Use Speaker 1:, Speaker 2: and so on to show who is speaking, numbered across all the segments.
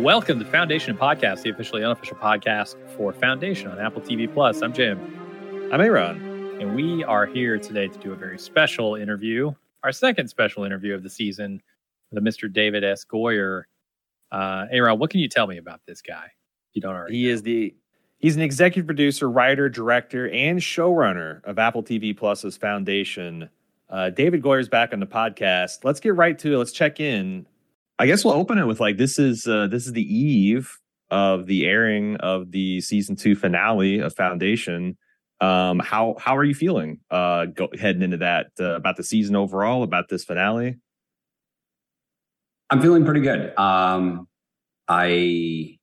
Speaker 1: Welcome to Foundation Podcast, the officially unofficial podcast for Foundation on Apple TV Plus. I'm Jim.
Speaker 2: I'm Aaron.
Speaker 1: And we are here today to do a very special interview, our second special interview of the season with Mr. David S. Goyer. Uh, Aaron, what can you tell me about this guy? You don't already.
Speaker 2: He
Speaker 1: know.
Speaker 2: is the he's an executive producer, writer, director, and showrunner of Apple TV Plus's Foundation. Uh, David Goyer's back on the podcast. Let's get right to it. Let's check in I guess we'll open it with like this is uh, this is the eve of the airing of the season two finale of Foundation. Um, how how are you feeling uh, go, heading into that uh, about the season overall, about this finale?
Speaker 3: I'm feeling pretty good. Um, I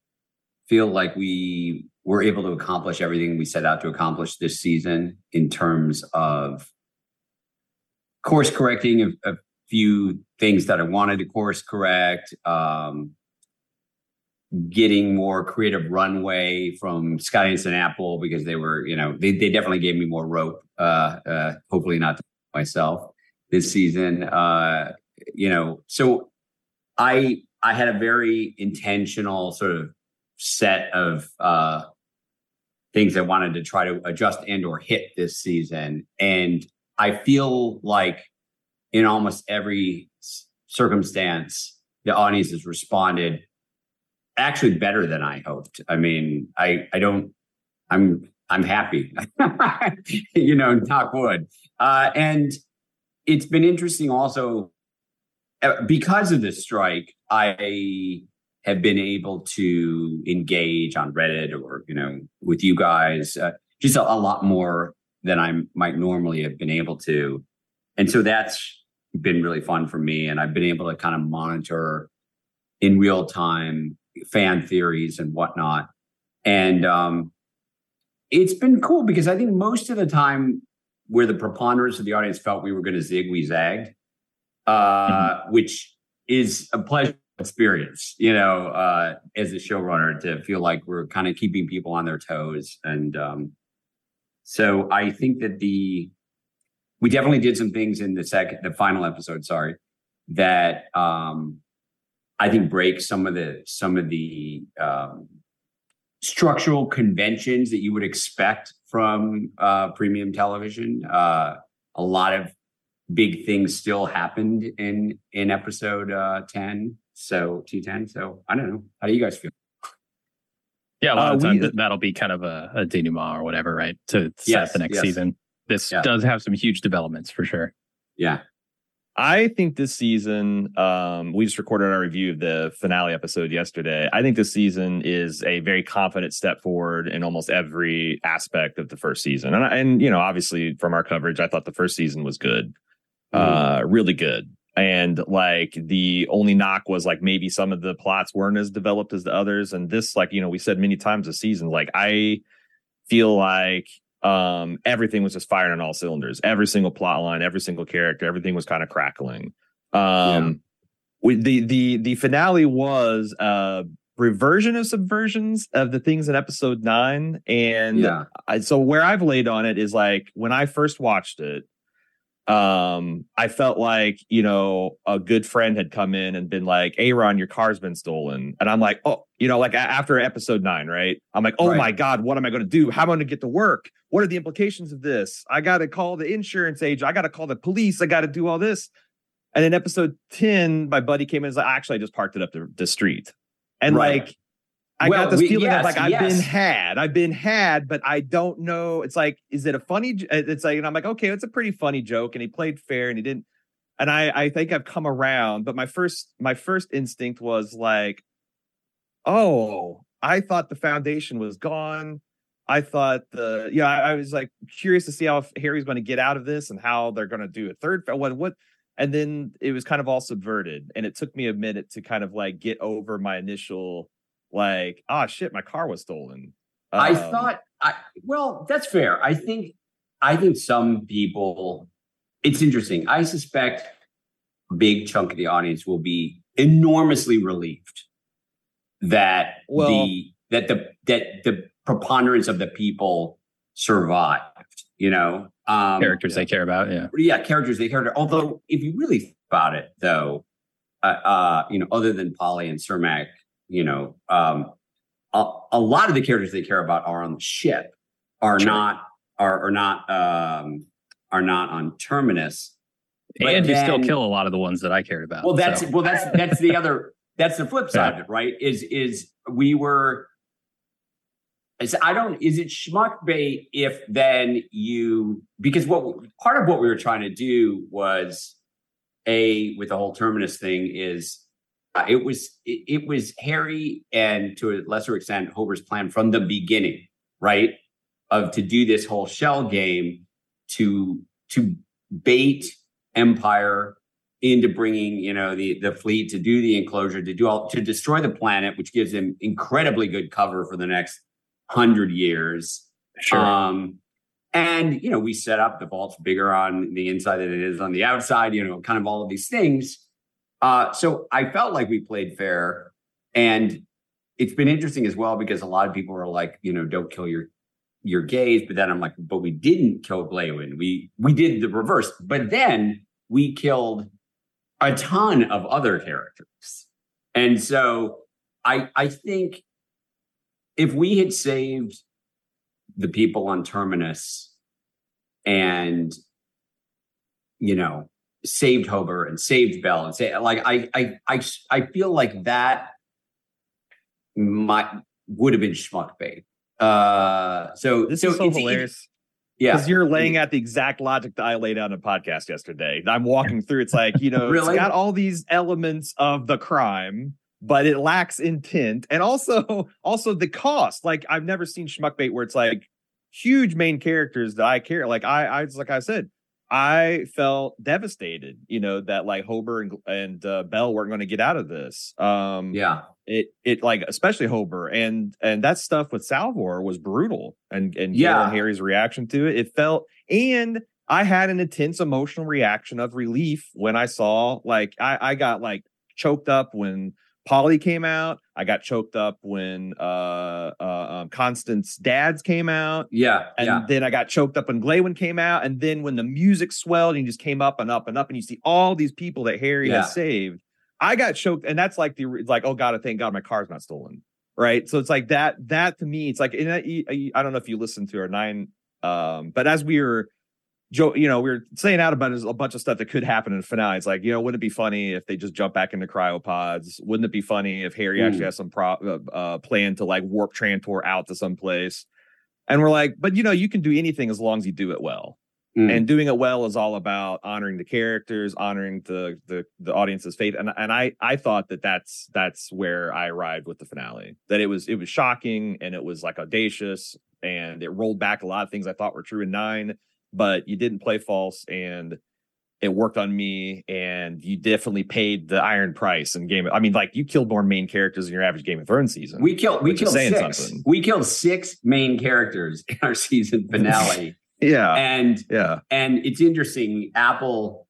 Speaker 3: feel like we were able to accomplish everything we set out to accomplish this season in terms of course correcting a few things that I wanted to course correct, um, getting more creative runway from Skydance and Apple because they were, you know, they, they definitely gave me more rope. Uh, uh, hopefully not myself this season. Uh, you know, so I I had a very intentional sort of set of uh, things I wanted to try to adjust and or hit this season, and I feel like in almost every circumstance, the audience has responded actually better than I hoped. I mean, I I don't I'm I'm happy, you know, knock wood. Uh, and it's been interesting also uh, because of this strike. I have been able to engage on Reddit or you know with you guys uh, just a, a lot more than I might normally have been able to, and so that's been really fun for me. And I've been able to kind of monitor in real time fan theories and whatnot. And um, it's been cool because I think most of the time where the preponderance of the audience felt we were going to zig, we zagged, uh, mm-hmm. which is a pleasure experience, you know, uh, as a showrunner to feel like we're kind of keeping people on their toes. And um, so I think that the we definitely did some things in the second, the final episode. Sorry, that um, I think break some of the some of the um, structural conventions that you would expect from uh, premium television. Uh, a lot of big things still happened in in episode uh, ten. So T ten. So I don't know. How do you guys feel?
Speaker 1: Yeah, a lot of uh, times we, that'll be kind of a, a denouement or whatever, right? To, to yes, set the next yes. season this yeah. does have some huge developments for sure.
Speaker 3: Yeah.
Speaker 2: I think this season, um, we just recorded our review of the finale episode yesterday. I think this season is a very confident step forward in almost every aspect of the first season. And, and you know, obviously from our coverage, I thought the first season was good, mm-hmm. uh, really good. And like the only knock was like maybe some of the plots weren't as developed as the others. And this, like, you know, we said many times this season, like I feel like um, everything was just firing on all cylinders. Every single plot line, every single character, everything was kind of crackling. Um, yeah. we, the the the finale was a reversion of subversions of the things in episode nine, and yeah. I, so where I've laid on it is like when I first watched it, um, I felt like, you know, a good friend had come in and been like, Aaron, your car's been stolen. And I'm like, oh, you know, like after episode nine, right? I'm like, oh right. my God, what am I going to do? How am I going to get to work? What are the implications of this? I got to call the insurance agent. I got to call the police. I got to do all this. And in episode 10, my buddy came in and was like, actually, I just parked it up the, the street. And right. like, I well, got this we, feeling yes, of like I've yes. been had, I've been had, but I don't know. It's like, is it a funny? It's like, and I'm like, okay, it's a pretty funny joke, and he played fair, and he didn't. And I, I think I've come around, but my first, my first instinct was like, oh, I thought the foundation was gone. I thought the yeah, I, I was like curious to see how Hari's going to get out of this and how they're going to do a third. What what and then it was kind of all subverted and it took me a minute to kind of like get over my initial like oh shit my car was stolen
Speaker 3: um, i thought i well that's fair i think i think some people it's interesting i suspect a big chunk of the audience will be enormously relieved that well, the that the that the preponderance of the people survived you know
Speaker 1: um, characters they care about. Yeah,
Speaker 3: yeah, characters they care about. Although, if you really think about it, though, uh, uh, you know, other than Poly and Cermak, you know, um, a, a, lot of the characters they care about are on the ship, are sure. not are are not um, are not on terminus.
Speaker 1: And you still kill a lot of the ones that I cared about.
Speaker 3: Well, that's so. well, that's that's the other that's the flip side yeah. of it, right? Is is we were is I don't is it schmuck bait if then you because what part of what we were trying to do was a with the whole terminus thing is it was it, it, was Hari and to a lesser extent Hober's plan from the beginning, right? Of to do this whole shell game to to bait Empire into bringing you know the the fleet to do the enclosure to do all to destroy the planet, which gives them incredibly good cover for the next hundred years.
Speaker 1: Sure. Um,
Speaker 3: and you know, we set up the vault's bigger on the inside than it is on the outside. You know, kind of all of these things. Uh, so I felt like we played fair, and it's been interesting as well because a lot of people are like, you know, don't kill your your gays, but then I'm like, but we didn't kill Glawen. We we did the reverse, but then we killed a ton of other characters, and so I I think if we had saved the people on Terminus and, you know, saved Hober and saved Bel and say like I I I I feel like that might would have been schmuck bait. Uh so
Speaker 2: this
Speaker 3: so
Speaker 2: is so hilarious. Yeah. Because you're laying out the exact logic that I laid out in a podcast yesterday. I'm walking through. It's like, you know, really? it's got all these elements of the crime but it lacks intent and also also the cost. Like I've never seen schmuckbait where it's like huge main characters that I care. Like I, I like I said, I felt devastated. You know that like Hober and, and uh, Bel weren't going to get out of this. Um,
Speaker 3: yeah,
Speaker 2: it it like especially Hober and and that stuff with Salvor was brutal. And and
Speaker 3: yeah, and
Speaker 2: Hari's reaction to it, it felt and. I had an intense emotional reaction of relief when I saw like I, I got like choked up when Poly came out. I got choked up when uh, uh, um, Constance Dads came out.
Speaker 3: Yeah.
Speaker 2: And
Speaker 3: yeah.
Speaker 2: then I got choked up when Glawen came out. And then when the music swelled and you just came up and up and up, and you see all these people that Hari yeah. has saved, I got choked. And that's like the, like, oh God, I thank God my car's not stolen. Right. So it's like that, that to me, it's like, I, I don't know if you listened to our nine, um, but as we were, Joe, you know, we were saying out about a bunch of stuff that could happen in the finale. It's like, you know, wouldn't it be funny if they just jump back into cryopods? Wouldn't it be funny if Hari actually has some pro- uh, uh, plan to like warp Trantor out to some place? And we're like, but you know, you can do anything as long as you do it well. Mm. And doing it well is all about honoring the characters, honoring the the the audience's faith. And and I I thought that that's that's where I arrived with the finale. That it was it was shocking and it was like audacious and it rolled back a lot of things I thought were true in nine but you didn't play false and it worked on me and you definitely paid the iron price in game i mean like you killed more main characters in your average game of thrones season.
Speaker 3: We killed we killed six. something. we killed six main characters in our season finale.
Speaker 2: Yeah.
Speaker 3: And
Speaker 2: yeah.
Speaker 3: and it's interesting apple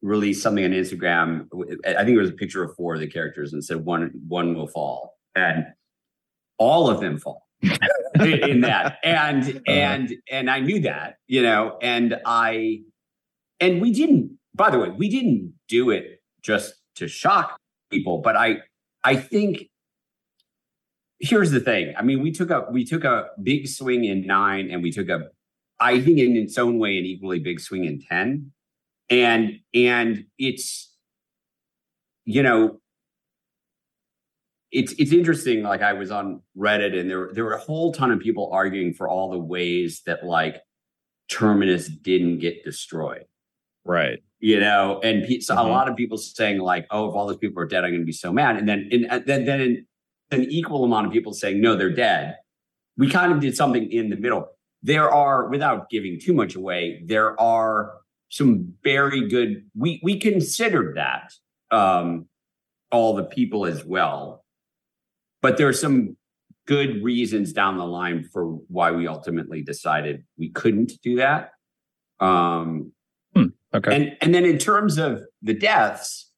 Speaker 3: released something on instagram i think it was a picture of four of the characters and said one one will fall. And all of them fall in that. And uh-huh. and and i knew that you know and i and we didn't by the way we didn't do it just to shock people but i i think here's the thing. I mean we took a we took a big swing in nine and we took a i think in its own way an equally big swing in 10 and and it's you know it's it's interesting. Like I was on Reddit, and there there were a whole ton of people arguing for all the ways that like Terminus didn't get destroyed.
Speaker 2: Right.
Speaker 3: You know, and pe- so mm-hmm. a lot of people saying like, "Oh, if all those people are dead, I'm going to be so mad." And then, and then, then an equal amount of people saying, "No, they're dead." we kind of did something in the middle. There are, without giving too much away, there are some very good. We we considered that um, all the people as well, but there are some good reasons down the line for why we ultimately decided we couldn't do that. Um,
Speaker 1: hmm, okay,
Speaker 3: and and then in terms of the deaths,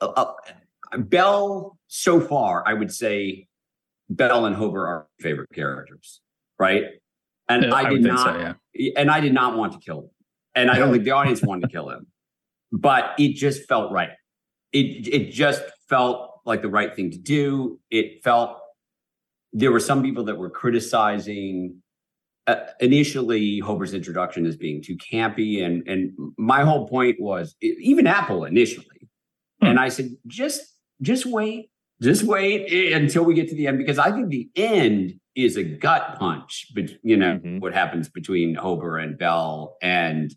Speaker 3: uh, uh, Bel so far, I would say Bel and Hober are favorite characters, right? And
Speaker 1: Yeah,
Speaker 3: I
Speaker 1: I
Speaker 3: did not,
Speaker 1: so,
Speaker 3: and I did not want to kill him, and I don't think the audience wanted to kill him, but it just felt right. It it just felt like the right thing to do. It felt there were some people that were criticizing uh, initially Hober's introduction as being too campy, and and my whole point was even Apple initially,
Speaker 1: Hmm.
Speaker 3: and I said just just wait, just wait eh, until we get to the end because I think the end is a gut punch, but you know
Speaker 2: Mhm.
Speaker 3: what happens between Hober and Bel, and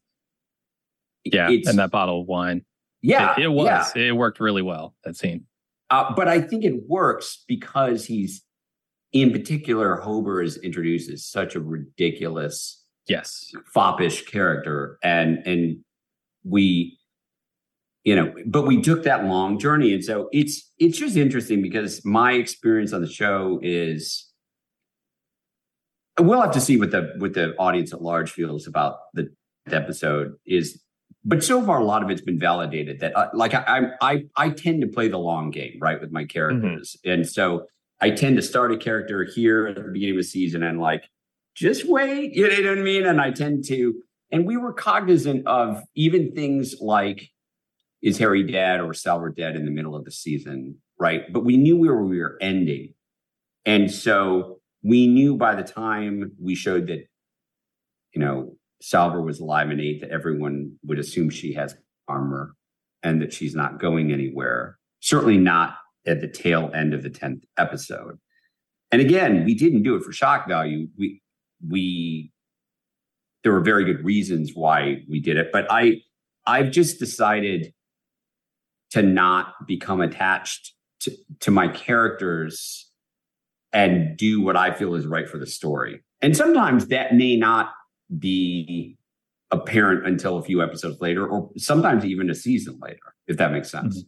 Speaker 1: yeah,
Speaker 3: it's,
Speaker 1: and that bottle of wine.
Speaker 3: yeah,
Speaker 1: it, it was.
Speaker 3: yeah.
Speaker 1: It worked really well. That scene.
Speaker 3: Uh, but I think it works because he's, in particular, Hober is introduced as such a ridiculous,
Speaker 1: Yes.
Speaker 3: foppish character, and and we, you know, but we took that long journey, and so it's it's just interesting because my experience on the show is. We'll have to see what the what the audience at large feels about the episode is but so far a lot of it's been validated that uh, like I, I i i tend to play the long game right with my characters. And so i tend to start a character here at the beginning of a season and like just wait you know what i mean? And i tend to and we were cognizant of even things like is hari dead or salvor dead in the middle of the season right? But we knew where we were ending. And so we knew by the time we showed that you know Salvor was alive in eight, that everyone would assume she has armor and that she's not going anywhere. Certainly not at the tail end of the 10th episode. And again, we didn't do it for shock value. We we there were very good reasons why we did it, but I I've just decided to not become attached to, to my characters and do what I feel is right for the story. And sometimes that may not be apparent until a few episodes later, or sometimes even a season later, if that makes sense.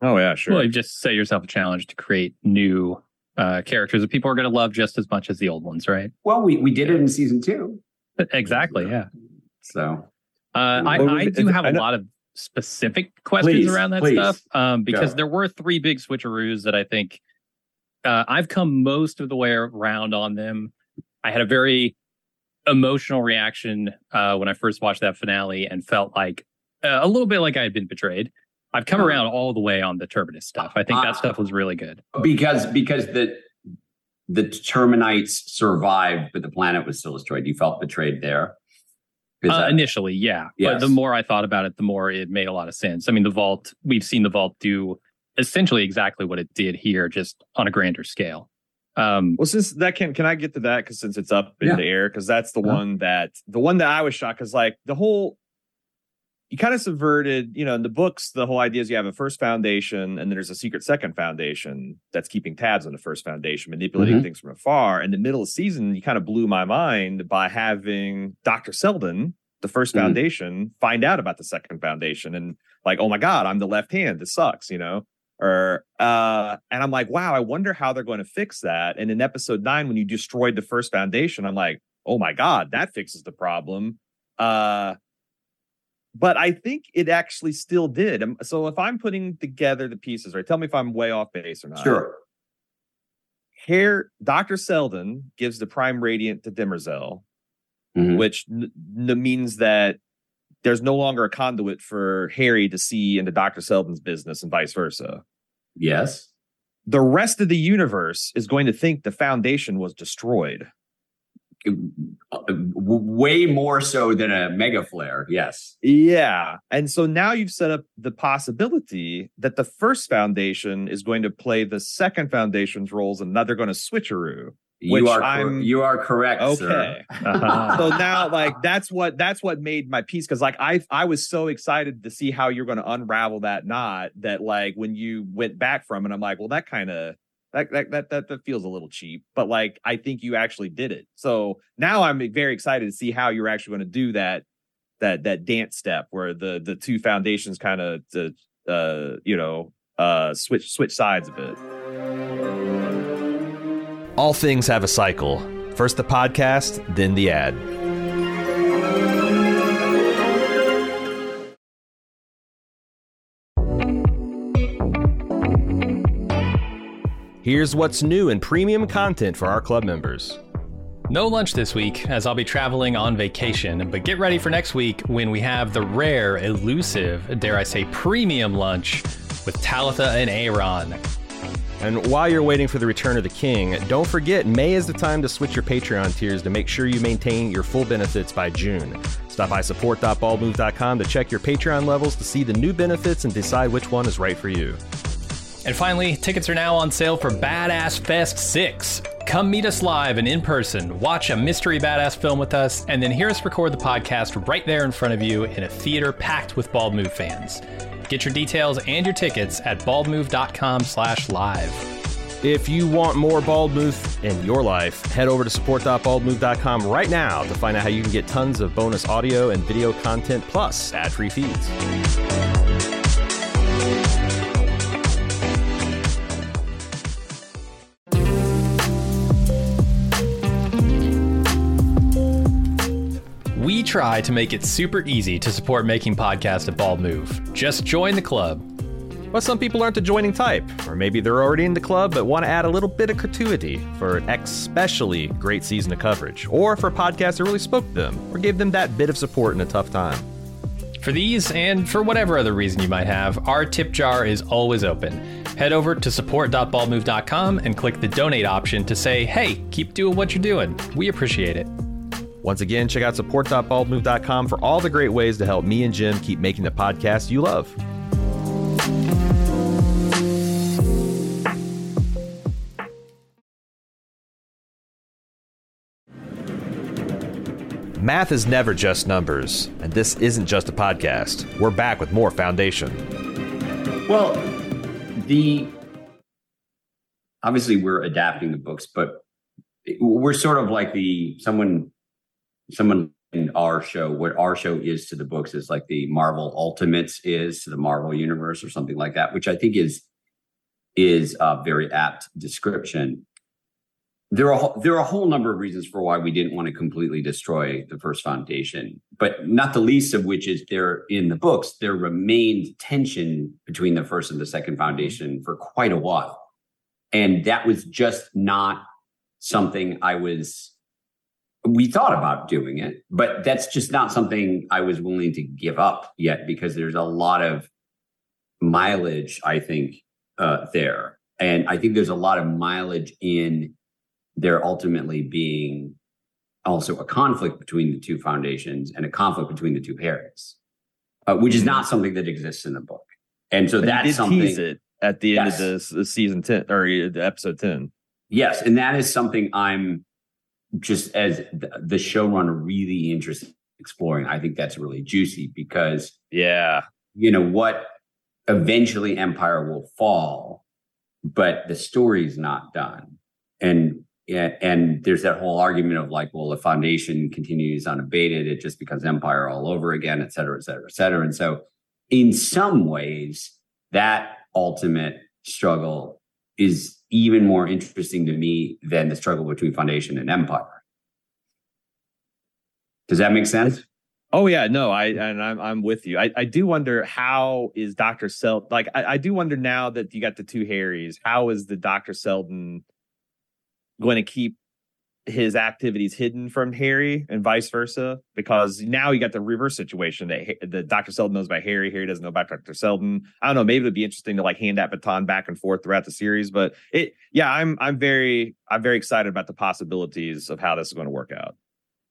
Speaker 2: Oh yeah, sure.
Speaker 1: Well, you just set yourself a challenge to create new uh, characters that people are going to love just as much as the old ones, right?
Speaker 3: Well, we, we did it in season two.
Speaker 1: Exactly. Yeah.
Speaker 3: So
Speaker 1: Uh, I, I do have
Speaker 2: I
Speaker 1: a
Speaker 2: know-
Speaker 1: lot of specific questions
Speaker 3: Please,
Speaker 1: around that
Speaker 3: please.
Speaker 1: stuff um, because
Speaker 3: Go.
Speaker 1: there were three big switcheroos that I think uh, I've come most of the way around on them. I had a very emotional reaction uh, when I first watched that finale and felt like uh, a little bit like I had been betrayed. I've come
Speaker 3: Uh-huh.
Speaker 1: around all the way on the Terminus stuff. I think that stuff was really good.
Speaker 3: because because the the Terminites survived, but the planet was still destroyed. You felt betrayed there.
Speaker 1: Uh,
Speaker 3: that-
Speaker 1: initially, yeah. But the more I thought about it, the more it made a lot of sense. I mean, the vault, we've seen the vault do essentially exactly what it did here, just on a grander scale. Um,
Speaker 2: Well, since that can can I get to that because since it's up in
Speaker 3: Yeah.
Speaker 2: the air because that's the
Speaker 1: Uh-huh.
Speaker 2: one that the one that I was shocked because like the whole you kind of subverted you know in the books the whole idea is you have a first foundation and then there's a secret second foundation that's keeping tabs on the first foundation manipulating
Speaker 3: Mhm.
Speaker 2: things from afar. In the middle of the season, you kind of blew my mind by having Doctor Seldon, the 1st
Speaker 3: Mhm.
Speaker 2: foundation, find out about the second foundation and like oh my god I'm the left hand this sucks you know or uh and i'm like wow i wonder how they're going to fix that and in episode 9 when you destroyed the first foundation i'm like oh my god that fixes the problem uh but i think it actually still did Um, so if i'm putting together the pieces right tell me if i'm way off base or not
Speaker 3: sure.
Speaker 2: here dr seldon gives the prime radiant to demerzel
Speaker 3: Mhm.
Speaker 2: which n- n- means that there's no longer a conduit for hari to see into dr seldon's business and vice versa
Speaker 3: Yes.
Speaker 2: the rest of the universe is going to think the foundation was destroyed.
Speaker 3: Uh, Way more so than a mega flare. Yes.
Speaker 2: Yeah. And so now you've set up the possibility that the first foundation is going to play the second foundation's roles and now they're going to switcheroo.
Speaker 3: You are
Speaker 2: I'm-
Speaker 3: you are correct,
Speaker 2: Okay.
Speaker 3: sir.
Speaker 1: Uh-huh.
Speaker 2: so now like that's what that's what made my piece because like I I was so excited to see how you're going to unravel that knot that like when you went back from it, I'm like, well, that kind of That, that that that that feels a little cheap, but like I think you actually did it. So now I'm very excited to see how you're actually going to do that that that dance step where the the two foundations kind of uh you know uh switch switch sides a bit.
Speaker 4: All things have a cycle. First the podcast, then the ad. Here's what's new in premium content for our club members.
Speaker 1: No lunch this week, as I'll be traveling on vacation, but get ready for next week when we have the rare, elusive, dare I say, premium lunch with Talitha and Aaron.
Speaker 4: And while you're waiting for the return of the king, don't forget May is the time to switch your Patreon tiers to make sure you maintain your full benefits by June. Stop by support.baldmove.com to check your Patreon levels to see the new benefits and decide which one is right for you.
Speaker 1: And finally, tickets are now on sale for Badass Fest 6. Come meet us live and in person, watch a mystery badass film with us, and then hear us record the podcast right there in front of you in a theater packed with Bald Move fans. Get your details and your tickets at baldmove.com slash live.
Speaker 4: If you want more Bald Move in your life, head over to support.baldmove.com right now to find out how you can get tons of bonus audio and video content plus ad-free feeds.
Speaker 1: Try to make it super easy to support making podcasts at Bald Move. Just join the club.
Speaker 4: But some people aren't the joining type, or maybe they're already in the club but want to add a little bit of gratuity for an especially great season of coverage, or for a podcast that really spoke to them, or gave them that bit of support in a tough time.
Speaker 1: For these, and for whatever other reason you might have, our tip jar is always open. Head over to support.baldmove.com and click the donate option to say, hey, keep doing what you're doing. We appreciate it.
Speaker 4: Once again, check out support.baldmove.com for all the great ways to help me and Jim keep making the podcast you love. Math is never just numbers, and this isn't just a podcast. We're back with more Foundation.
Speaker 3: Well, the obviously we're adapting the books, but we're sort of like the someone someone in our show what our show is to the books is like the marvel ultimates is to the marvel universe or something like that which i think is is a very apt description. There are there are a whole number of reasons for why we didn't want to completely destroy the first foundation but not the least of which is there in the books there remained tension between the first and the second foundation for quite a while. And that was just not something i was we thought about doing it, but that's just not something I was willing to give up yet because there's a lot of mileage, I think, uh, there. And I think there's a lot of mileage in there ultimately being also a conflict between the two foundations and a conflict between the two parents, uh, which is not something that exists in the book. And so but that's something
Speaker 2: it at the end yes. of this, this season 10 or uh, episode 10.
Speaker 3: Yes. And that is something I'm just as the showrunner really interested in exploring. I think that's really juicy because
Speaker 2: yeah,
Speaker 3: you know what eventually empire will fall, but the story's not done. And and there's that whole argument of like, well, the foundation continues unabated, it just becomes empire all over again, et cetera, et cetera, et cetera. And so in some ways, that ultimate struggle is even more interesting to me than the struggle between foundation and empire. Does that make sense?
Speaker 2: Oh yeah, no, I and I'm I'm with you. I, I do wonder how is Doctor Sel like I, I do wonder now that you got the two Haris, how is the Doctor Seldon going to keep his activities hidden from Hari and vice versa? Because now you got the reverse situation that the Dr. Seldon knows about Hari, Hari doesn't know about Dr. Seldon. I don't know, maybe it'd be interesting to like hand that baton back and forth throughout the series. But it yeah, I'm I'm very I'm very excited about the possibilities of how this is going to work out.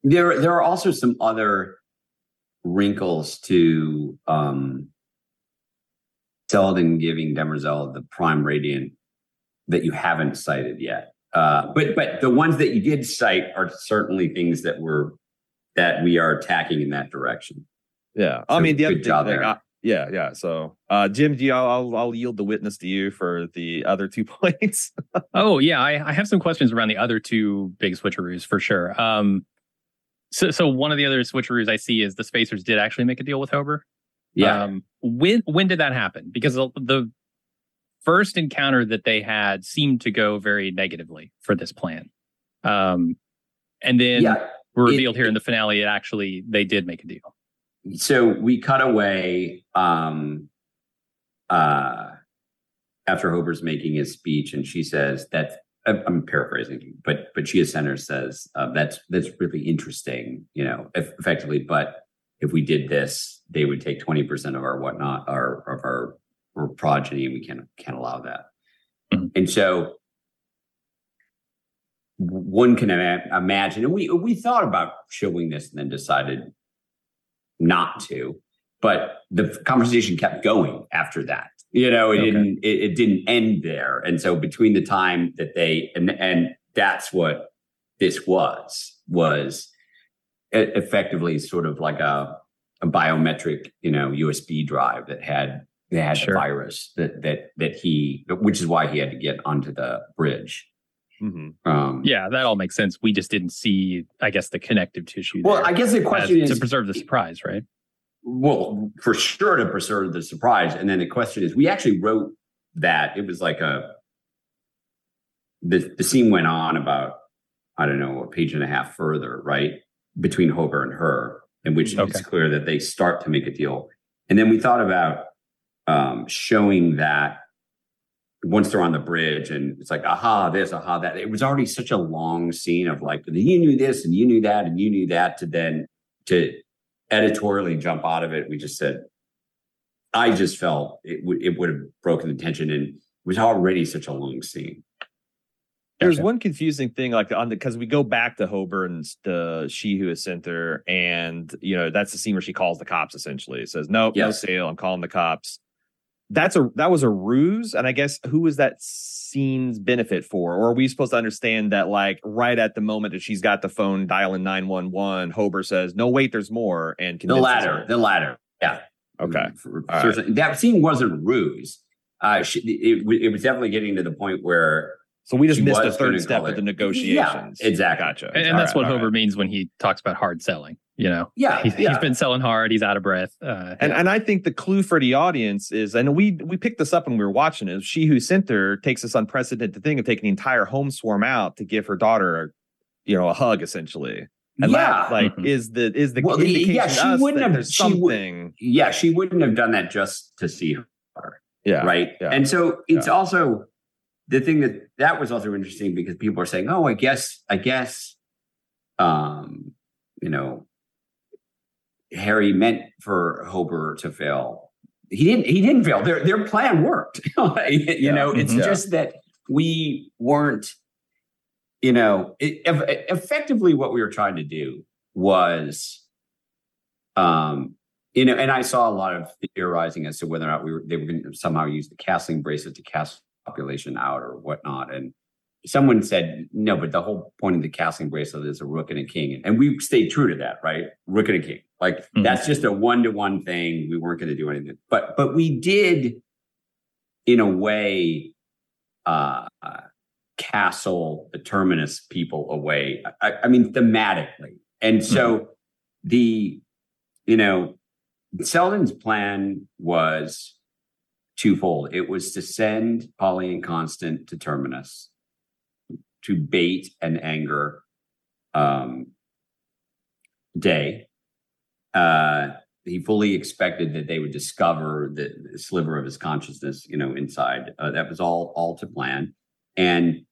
Speaker 3: There there are also some other wrinkles to um Seldon giving Demerzel the prime radiant that you haven't cited yet. Uh, but but the ones that you did cite are certainly things that were that we are attacking in that direction.
Speaker 2: Yeah, I mean the other thing, like, Yeah, yeah. So, uh, Jim, do you, I'll I'll yield the witness to you for the other two points.
Speaker 1: oh yeah, I, I have some questions around the other two big switcheroos for sure. Um, so so one of the other switcheroos I see is the Spacers did actually make a deal with Hober.
Speaker 3: Yeah.
Speaker 1: Um, when when did that happen? Because the, the first encounter that they had seemed to go very negatively for this plan. Um, and then
Speaker 3: yeah, we're
Speaker 1: revealed it, here in the finale, it actually they did make a deal.
Speaker 3: So we cut away um, uh, after Hober's making his speech, and she says that I'm paraphrasing, but but Chia Center says uh, that's that's really interesting, you know, effectively. But if we did this, they would take 20% of our whatnot, our of our progeny, and we can't can't allow that. Mm-hmm. And so one can imagine, and we we thought about showing this and then decided not to, but the conversation kept going after that. You know, it okay. didn't it, it didn't end there. And so between the time that they and and that's what this was was effectively sort of like a, a biometric, you know, USB drive that had that had sure. the virus that that that he, which is why he had to get onto the bridge.
Speaker 1: Mm-hmm. Um, yeah, that all makes sense. We just didn't see, I guess, the connective tissue.
Speaker 3: Well, I guess the question is
Speaker 1: to preserve the surprise, right?
Speaker 3: Well, for sure to preserve the surprise, and then the question is, we actually wrote that. It was like a the the scene went on about I don't know a page and a half further, right? between Hober and her, in which okay. it's clear that they start to make a deal. And then we thought about um, showing that once they're on the bridge and it's like, aha, this, aha, that. It was already such a long scene of like, you knew this and you knew that and you knew that to then to editorially jump out of it. We just said, I just felt it, w- it would have broken the tension and it was already such a long scene.
Speaker 2: There's one confusing thing, like on the because we go back to Hober and the she who is sent there and you know that's the scene where she calls the cops. Essentially, it says, "No, yes. no sale. I'm calling the cops." That's a that was a ruse, and I guess who was that scene's benefit for? Or are we supposed to understand that, like, right at the moment that she's got the phone dialing nine one one, Hober says, "No, wait, there's more," and
Speaker 3: the latter, her. the latter, yeah,
Speaker 2: okay.
Speaker 3: For, for, right. That scene wasn't ruse. Uh, she, it, it was definitely getting to the point where
Speaker 2: so we just missed a third step of the negotiations.
Speaker 3: Yeah, exactly.
Speaker 2: Gotcha.
Speaker 1: And, and that's right, what Hober right. means when he talks about hard selling. You know,
Speaker 3: yeah,
Speaker 1: he's,
Speaker 3: yeah.
Speaker 1: he's been selling hard. He's out of breath. Uh,
Speaker 2: and
Speaker 1: yeah.
Speaker 2: and I think the clue for the audience is, and we we picked this up when we were watching it. She who sent her takes this unprecedented thing of taking the entire home swarm out to give her daughter, you know, a hug essentially. And
Speaker 3: yeah,
Speaker 2: that, like mm-hmm. is the is the well, indication yeah, she wouldn't have there's something.
Speaker 3: Would, yeah, she wouldn't have done that just to see her.
Speaker 2: Yeah,
Speaker 3: right.
Speaker 2: Yeah.
Speaker 3: And so it's yeah. also the thing that that was also interesting because people are saying, "Oh, I guess, I guess, um, you know, Hari meant for Hober to fail. He didn't. He didn't fail. Their their plan worked. you yeah. know, it's mm-hmm. just that we weren't. You know, it, effectively, what we were trying to do was, um, you know, and I saw a lot of theorizing as to whether or not we were they were going to somehow use the castling bracelet to cast population out or whatnot. And someone said, no, but the whole point of the castling bracelet is a rook and a king. And we stayed true to that, right? Rook and a king. Like mm-hmm. that's just a one-to-one thing. We weren't going to do anything. But but we did in a way uh, uh castle the terminus people away. I, I mean thematically. And so mm-hmm. the you know Seldon's plan was twofold. It was to send Poly and Constant to Terminus to bait and anger um, Day. Uh, he fully expected that they would discover the, the, sliver of his consciousness, you know, inside. Uh, that was all all to plan, and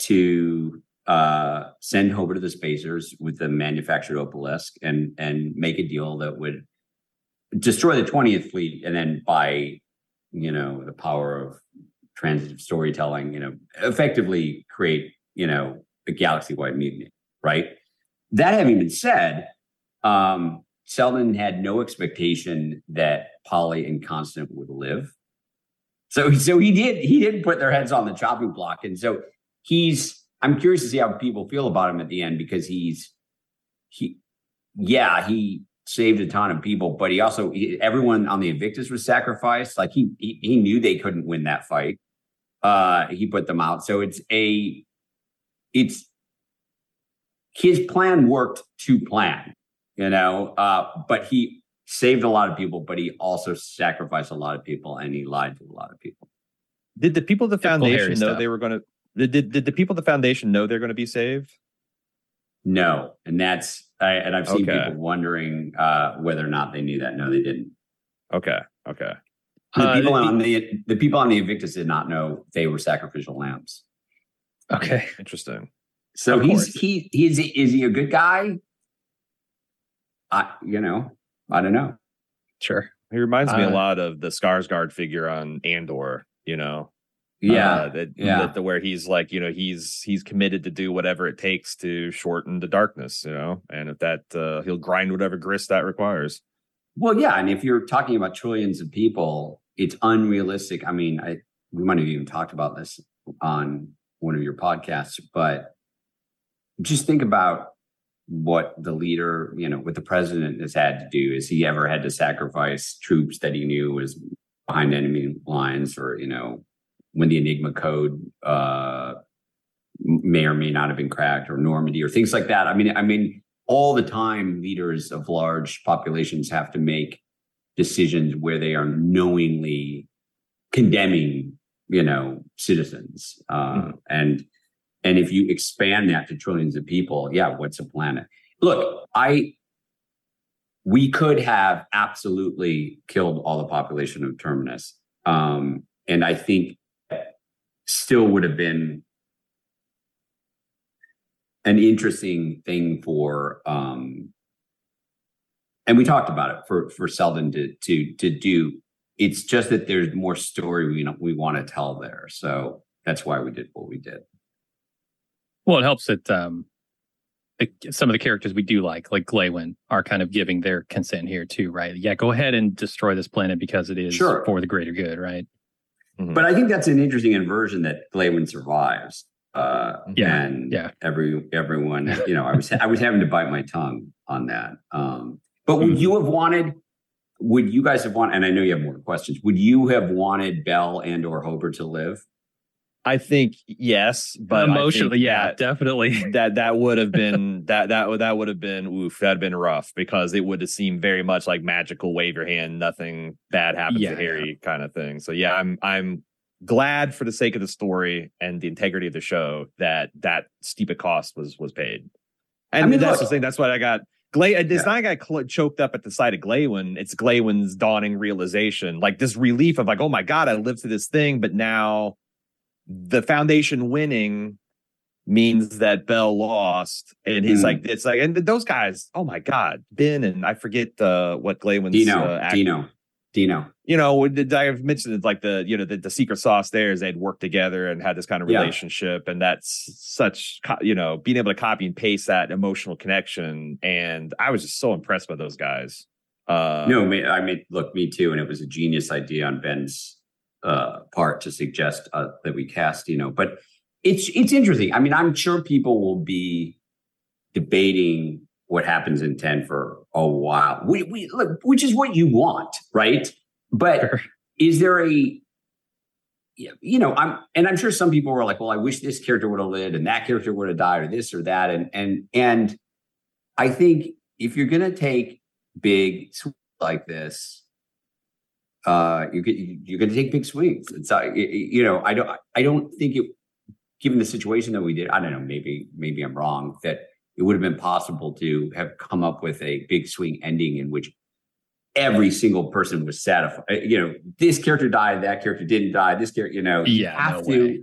Speaker 3: to uh, send Hober to the Spacers with the manufactured obelisk and and make a deal that would destroy the twentieth fleet, and then by you know, the power of transitive storytelling, you know, effectively create, you know, a galaxy wide mutiny, right? That having been said, um, Seldon had no expectation that Poly and Constant would live. So, so he did, he didn't put their heads on the chopping block. And so he's, I'm curious to see how people feel about him at the end because he's, he, yeah, he saved a ton of people, but he also he, everyone on the Invictus was sacrificed. Like he, he he knew they couldn't win that fight. Uh, he put them out. So it's a it's his plan worked to plan, you know. Uh, but he saved a lot of people, but he also sacrificed a lot of people, and he lied to a lot of people.
Speaker 2: Did the people of the foundation know stuff. they were going to? Did, did the people of the foundation know they're going to be saved?
Speaker 3: No, and that's I, and I've seen okay. people wondering uh, whether or not they knew that. No, they didn't.
Speaker 2: Okay. Okay.
Speaker 3: The uh, people on the the people on the Invictus did not know they were sacrificial lambs.
Speaker 1: Okay,
Speaker 2: interesting.
Speaker 3: So of he's course. he he's is he a good guy? I you know I don't know.
Speaker 1: Sure,
Speaker 2: he reminds me uh, a lot of the Skarsgård figure on Andor. You know,
Speaker 3: yeah,
Speaker 2: uh, that, yeah. That, the, where he's like, you know, he's he's committed to do whatever it takes to shorten the darkness, you know, and if that uh, he'll grind whatever grist that requires.
Speaker 3: Well, yeah, and if you're talking about trillions of people, it's unrealistic. I mean, I we might have even talked about this on one of your podcasts, but just think about what the leader, you know, what the president has had to do. Is he ever had to sacrifice troops that he knew was behind enemy lines, or you know, when the Enigma code uh, may or may not have been cracked, or Normandy, or things like that. I mean, I mean, all the time, leaders of large populations have to make decisions where they are knowingly condemning, you know, citizens, uh, mm-hmm. and and if you expand that to trillions of people, yeah, what's a planet? Look, I we could have absolutely killed all the population of Terminus. Um, and I think still would have been an interesting thing for um and we talked about it for for Seldon to to to do. It's just that there's more story we we want to tell there. So that's why we did what we did.
Speaker 1: Well it helps that um some of the characters we do like like Glawen are kind of giving their consent here too right? Yeah go ahead and destroy this planet because it is sure. for the greater good right
Speaker 3: Mm-hmm. But I think that's an interesting inversion that Glawen survives. Uh, yeah, and yeah. every everyone, you know, I was I was having to bite my tongue on that. Um, but would mm-hmm. you have wanted? Would you guys have wanted? And I know you have more questions. Would you have wanted Bel and or Hober to live?
Speaker 2: I think yes, but
Speaker 1: emotionally, yeah, that, definitely.
Speaker 2: That that would have been that that that would have been oof. That'd been rough because it would have seemed very much like magical wave your hand, nothing bad happens yeah, to Hari yeah. kind of thing. So yeah, I'm I'm glad for the sake of the story and the integrity of the show that that steep a cost was was paid. And I mean, that's look, the thing. That's what I got. Glay, it's yeah. not I got cl- choked up at the sight of Glawen. It's Glawen's dawning realization, like this relief of like, oh my god, I lived through this thing, but now the foundation winning means that Bel lost, and he's mm. like, it's like, and those guys, oh my god, Ben and I forget uh, what Glawen's
Speaker 3: Dino,
Speaker 2: uh,
Speaker 3: Dino, Dino.
Speaker 2: You know, I've mentioned it, like the you know the, the secret sauce there is they'd worked together and had this kind of relationship, yeah. and that's such you know being able to copy and paste that emotional connection, and I was just so impressed by those guys.
Speaker 3: Uh, no, I mean, look, me too, and it was a genius idea on Ben's uh, part to suggest uh, that we cast, you know. But it's it's interesting. I mean, I'm sure people will be debating what happens in 10 for a while, we, we, look, which is what you want, right? But sure. is there a you know, I'm and I'm sure some people were like, well, I wish this character would have lived and that character would have died or this or that. And and and I think if you're gonna take big like this, uh, you get you're going to take big swings. It's uh, you know I don't I don't think it given the situation that we did. I don't know. Maybe maybe I'm wrong that it would have been possible to have come up with a big swing ending in which every single person was satisfied. Uh, you know, this character died, that character didn't die. This character, you know,
Speaker 1: yeah,
Speaker 3: you have
Speaker 1: no to, way.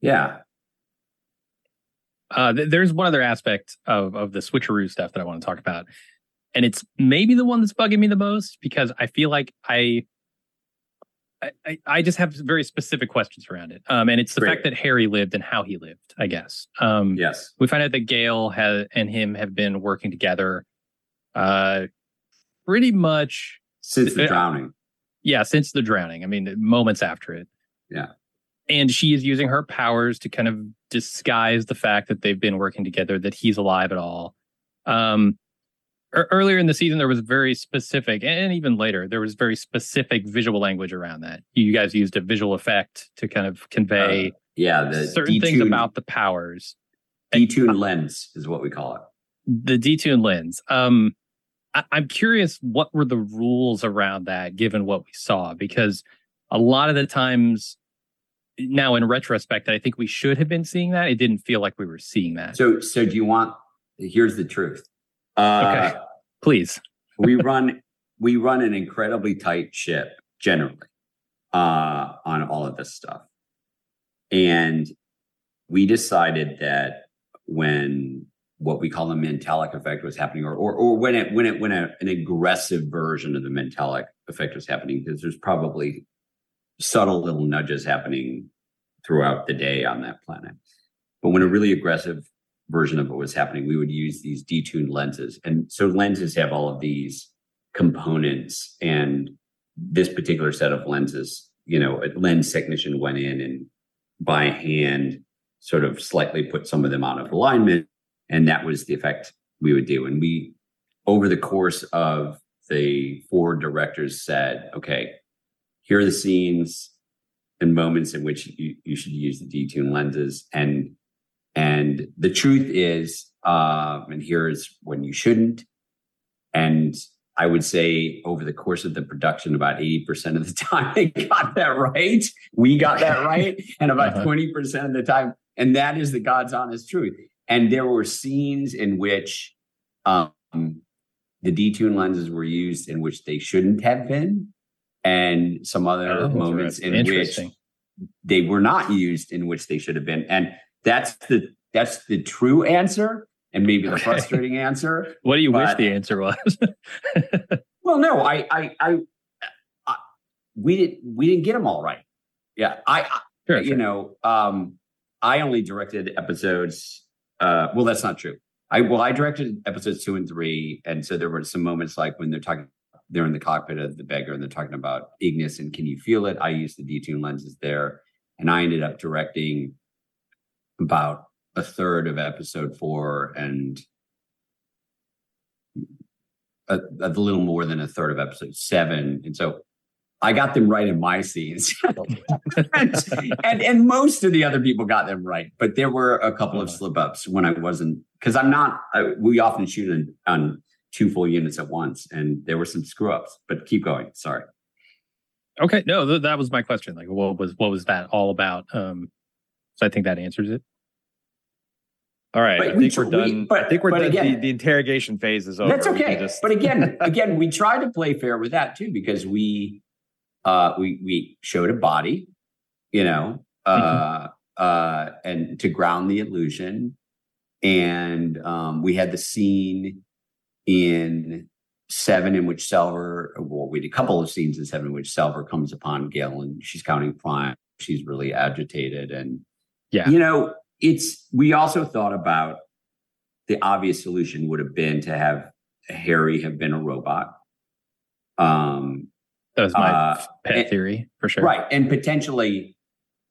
Speaker 3: yeah.
Speaker 1: Uh, th- there's one other aspect of of the switcheroo stuff that I want to talk about, and it's maybe the one that's bugging me the most because I feel like I I, I just have very specific questions around it. Um, and it's the Great. fact that Hari lived and how he lived, I guess. Um,
Speaker 3: yes.
Speaker 1: We find out that Gaal has, and him have been working together uh, pretty much
Speaker 3: since the uh, drowning.
Speaker 1: Yeah, since the drowning. I mean, moments after it.
Speaker 3: Yeah.
Speaker 1: And she is using her powers to kind of disguise the fact that they've been working together, that he's alive at all. Um, earlier in the season there was very specific and even later there was very specific visual language around that. You guys used a visual effect to kind of convey uh,
Speaker 3: yeah the
Speaker 1: certain detune, things about the powers.
Speaker 3: Detune lens is what we call it.
Speaker 1: The detune lens. Um I, i'm curious what were the rules around that given what we saw? Because a lot of the times now in retrospect i think we should have been seeing that. It didn't feel like we were seeing that.
Speaker 3: So so do you want here's the truth
Speaker 1: uh, okay, please.
Speaker 3: we run we run an incredibly tight ship generally uh, on all of this stuff, and we decided that when what we call the mentalic effect was happening, or or, or when it when it when a, an aggressive version of the mentalic effect was happening, because there's probably subtle little nudges happening throughout the day on that planet. But when a really aggressive version of what was happening, we would use these detuned lenses. And so lenses have all of these components and this particular set of lenses, you know, a lens technician went in and by hand sort of slightly put some of them out of alignment. And that was the effect we would do. And we, over the course of the four directors said, okay, here are the scenes and moments in which you, you should use the detune lenses. And and the truth is, uh, and here's when you shouldn't. And I would say over the course of the production, about 80% of the time they got that right. We got that right. And about uh-huh. 20% of the time. And that is the God's honest truth. And there were scenes in which um, the detune lenses were used in which they shouldn't have been. And some other oh, moments in which they were not used in which they should have been. And that's the that's the true answer and maybe the okay. frustrating answer.
Speaker 1: What do you but, wish the answer was?
Speaker 3: well, no, I, I, I, I, we didn't, we didn't get them all right. Yeah, I, sure, you sure. know, um, I only directed episodes. Uh, well, that's not true. I well, I directed episodes two and three, and so there were some moments like when they're talking, they're in the cockpit of the beggar, and they're talking about Ignis and can you feel it? I used the detune lenses there, and I ended up directing about a third of episode four and a, a, little more than a third of episode seven. And so I got them right in my scenes. and, and, and most of the other people got them right. But there were a couple of uh-huh. slip ups when I wasn't, because I'm not, I, we often shoot on, on two full units at once. And there were some screw ups, but keep going. Sorry.
Speaker 1: Okay. No, th- that was my question. Like, what was, what was that all about? Um, so I think that answers it.
Speaker 2: All right, but I think we, are done. We, but, I think we're done. Again, the, the, interrogation phase is over.
Speaker 3: That's okay. Just... but again, again, we tried to play fair with that too because we uh we we showed a body, you know, uh mm-hmm. uh and to ground the illusion. And um we had the scene in seven in which Salvor, well, we did a couple of scenes in seven in which Salvor comes upon Gaal and she's counting prime. She's really agitated and yeah, you know, it's we also thought about the obvious solution would have been to have Hari have been a robot.
Speaker 1: Um, that was my uh, pet and, theory for sure.
Speaker 3: Right. And potentially,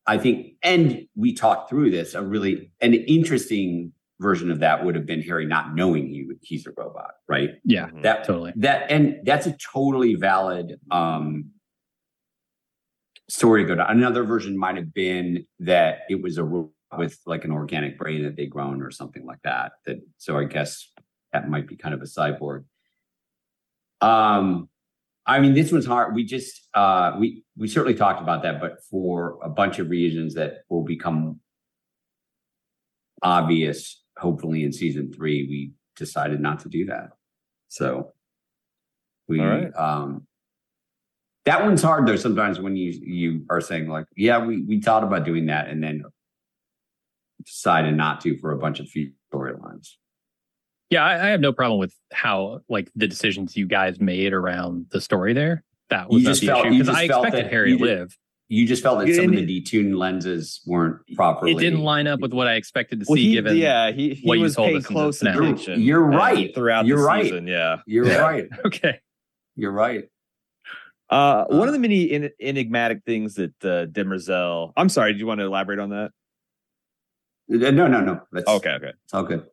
Speaker 3: I think, and we talked through this, a really an interesting version of that would have been Hari not knowing he he's a robot, right?
Speaker 1: Yeah,
Speaker 3: that
Speaker 1: totally.
Speaker 3: That and that's a totally valid um story to go down. Another version might have been that it was a with like an organic brain that they grown or something like that. That so I guess that might be kind of a cyborg. Um, I mean, this one's hard. We just uh, we we certainly talked about that, but for a bunch of reasons that will become obvious, hopefully in season three, we decided not to do that. So we right. um that one's hard though sometimes when you you are saying like yeah we we thought about doing that and then decided not to for a bunch of future storylines.
Speaker 1: Yeah, I, I, have no problem with how like the decisions you guys made around the story there. That was you not the felt, issue because I expected Hari to live.
Speaker 3: You just felt that some of the detuned lenses weren't properly.
Speaker 1: It didn't line up with what I expected to well, see.
Speaker 2: He,
Speaker 1: given
Speaker 2: yeah, he, he what was you told paying close attention.
Speaker 3: You're, you're right
Speaker 2: throughout
Speaker 3: you're
Speaker 2: the
Speaker 3: right.
Speaker 2: season. Yeah,
Speaker 3: you're
Speaker 2: yeah.
Speaker 3: right.
Speaker 1: okay,
Speaker 3: you're right.
Speaker 2: Uh, one of the many in, enigmatic things that uh, Demerzel. I'm sorry. Do you want to elaborate on that?
Speaker 3: Uh, no, no, no.
Speaker 2: That's, okay, okay.
Speaker 3: It's all good.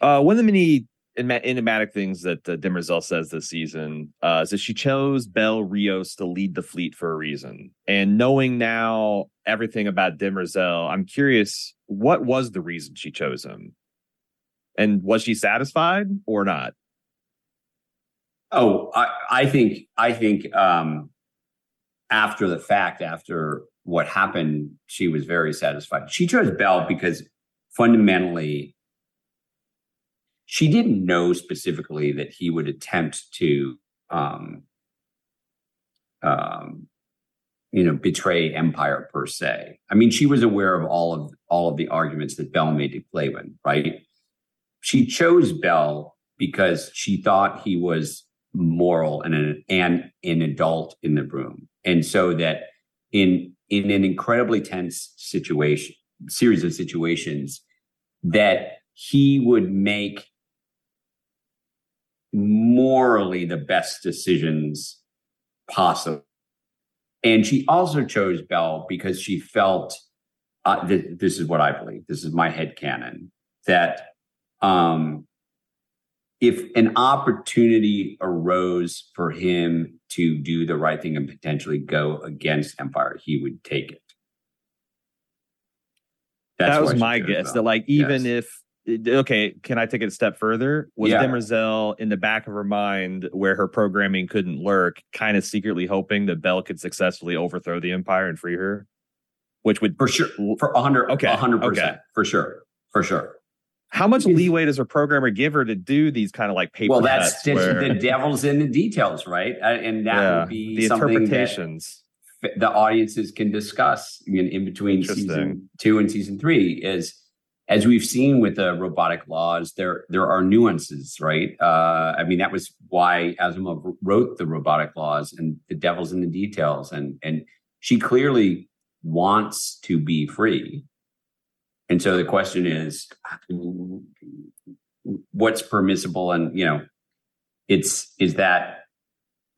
Speaker 2: Uh, one of the many enigmatic things that uh, Demerzel says this season uh, is that she chose Bel Riose to lead the fleet for a reason. And knowing now everything about Demerzel, I'm curious what was the reason she chose him, and was she satisfied or not?
Speaker 3: Oh, I, I think I think um, after the fact, after what happened, she was very satisfied. She chose Bel because fundamentally she didn't know specifically that he would attempt to um, um, you know betray empire per se i mean she was aware of all of all of the arguments that Bel made to Cleon right she chose Bel because she thought he was moral and an, and an adult in the room and so that in in an incredibly tense situation series of situations that he would make morally the best decisions possible. And she also chose Bel because she felt uh, th- this is what I believe. This is my head canon that um, if an opportunity arose for him to do the right thing and potentially go against Empire, he would take it.
Speaker 2: That's that was my guess. That like even yes. if okay, can I take it a step further? Was yeah. Demerzel in the back of her mind where her programming couldn't lurk, kind of secretly hoping that Bel could successfully overthrow the Empire and free her? Which would
Speaker 3: for sure for hundred okay hundred okay. percent for sure for sure.
Speaker 2: How much leeway does a programmer give her to do these kind of like paper?
Speaker 3: Well, that's where... the devil's in the details, right? And that yeah, would be the interpretations the audiences can discuss in, in between season two and season three. Is as we've seen with the robotic laws, there there are nuances, right? Uh, I mean, that was why Asimov wrote the robotic laws, and the devil's in the details. And and she clearly wants to be free, and so the question is, what's permissible? And you know, it's is that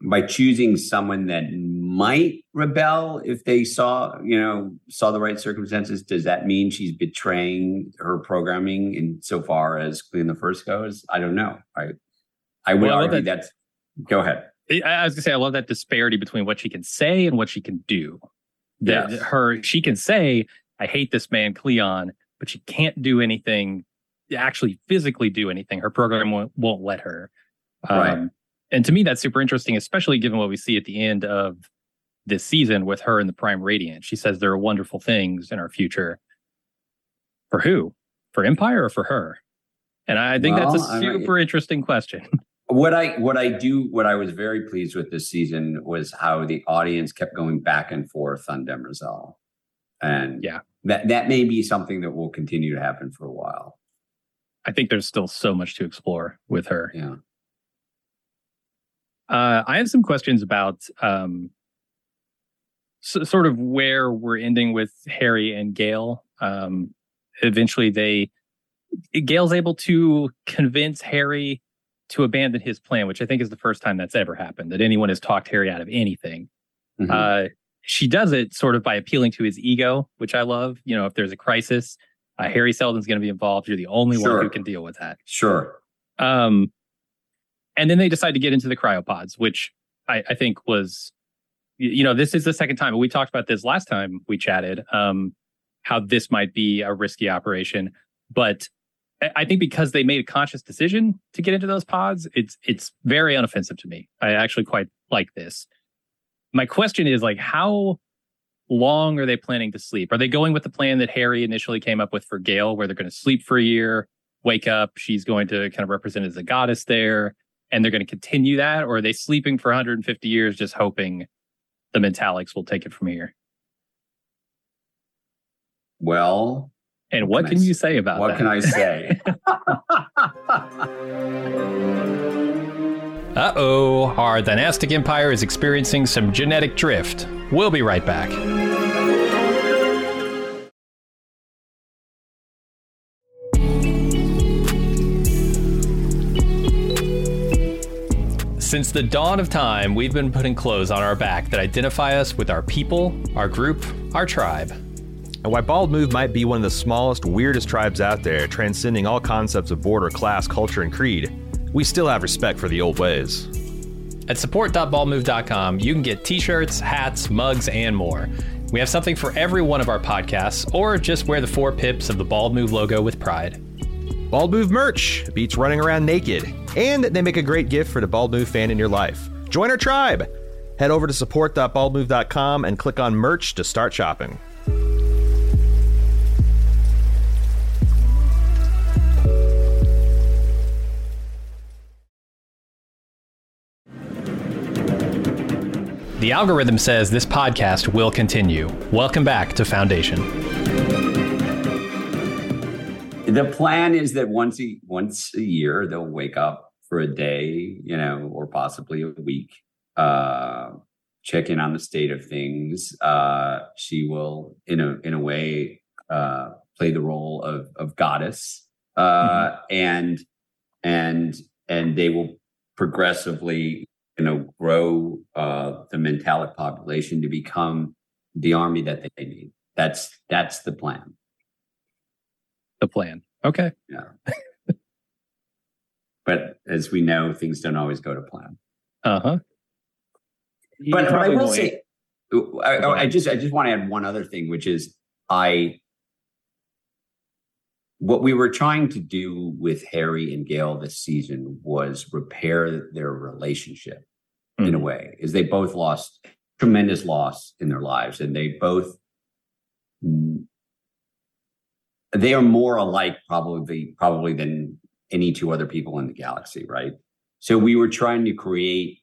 Speaker 3: by choosing someone that might rebel if they saw you know saw the right circumstances does that mean she's betraying her programming in so far as Cleon the First goes? I don't know. I i would well, argue that, that's go ahead.
Speaker 1: I was gonna say i love that disparity between what she can say and what she can do. That yes. her she can say i hate this man cleon but she can't do anything actually physically do anything. Her program won't, won't let her.
Speaker 3: Right. um,
Speaker 1: and to me that's super interesting especially given what we see at the end of this season with her in the prime radiant. She says there are wonderful things in our future. For who? For empire or for her? And i think well, that's a super I interesting question.
Speaker 3: What i what i do what i was very pleased with this season was how the audience kept going back and forth on demerzel. And
Speaker 1: yeah
Speaker 3: that that may be something that will continue to happen for a while
Speaker 1: i think there's still so much to explore with her
Speaker 3: yeah
Speaker 1: uh, I have some questions about um, s- sort of where we're ending with Hari and Gaal. Um, eventually, they Gaal's able to convince Hari to abandon his plan, which I think is the first time that's ever happened that anyone has talked Hari out of anything. Mm-hmm. Uh, she does it sort of by appealing to his ego, which I love. You know, if there's a crisis, uh, Hari Seldon's going to be involved. You're the only sure. one who can deal with that.
Speaker 3: Sure.
Speaker 1: Um, and then they decide to get into the cryopods, which I, I, think was, you know, this is the second time. We talked about this last time we chatted, um, how this might be a risky operation. But I think because they made a conscious decision to get into those pods, it's it's very unoffensive to me. I actually quite like this. My question is like, how long are they planning to sleep? Are they going with the plan that Hari initially came up with for Gaal, where they're going to sleep for a year, wake up, she's going to kind of represent as a goddess there, and they're going to continue that, or are they sleeping for 150 years just hoping the Mentalics will take it from here?
Speaker 3: Well,
Speaker 1: and what, can, can you say about
Speaker 3: what
Speaker 1: that?
Speaker 3: What can I say?
Speaker 4: uh oh, our dynastic empire is experiencing some genetic drift. We'll be right back. Since the dawn of time, we've been putting clothes on our back that identify us with our people, our group, our tribe. And why Bald Move might be one of the smallest, weirdest tribes out there, transcending all concepts of border, class, culture, and creed, we still have respect for the old ways.
Speaker 1: At support.baldmove.com, you can get t shirts, hats, mugs, and more. We have something for every one of our podcasts, or just wear the four pips of the Bald Move logo with pride.
Speaker 4: Bald Move merch beats running around naked, and they make a great gift for the Bald Move fan in your life. Join our tribe. Head over to support.baldmove.com and click on merch to start shopping.
Speaker 1: The algorithm says this podcast will continue. Welcome back to Foundation.
Speaker 3: The plan is that once a once a year they'll wake up for a day, you know, or possibly a week, uh, check in on the state of things. Uh, she will, in a in a way, uh, play the role of of goddess, uh, mm-hmm. and and and they will progressively you know grow uh, the mentalic population to become the army that they need. That's that's the plan.
Speaker 1: The plan. Okay.
Speaker 3: Yeah. but as we know, things don't always go to plan.
Speaker 1: Uh huh.
Speaker 3: But, but I will say, I, I just I just want to add one other thing, which is I what we were trying to do with Hari and Gaal this season was repair their relationship mm-hmm. in a mm-hmm. way, is they both lost tremendous loss in their lives, and they both they are more alike probably probably than any two other people in the galaxy, right? So we were trying to create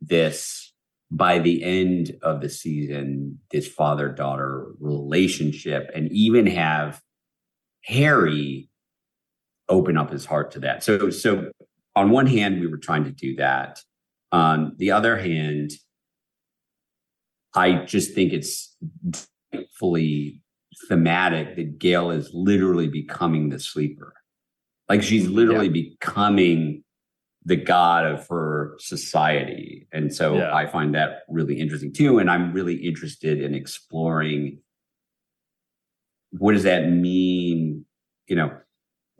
Speaker 3: this by the end of the season, this father daughter relationship, and even have Hari open up his heart to that. So, so on one hand, we were trying to do that. On the other hand, I just think it's fully thematic that Gaal is literally becoming the sleeper. Like she's literally yeah. becoming the god of her society. And so yeah. I find that really interesting too. And I'm really interested in exploring what does that mean? You know,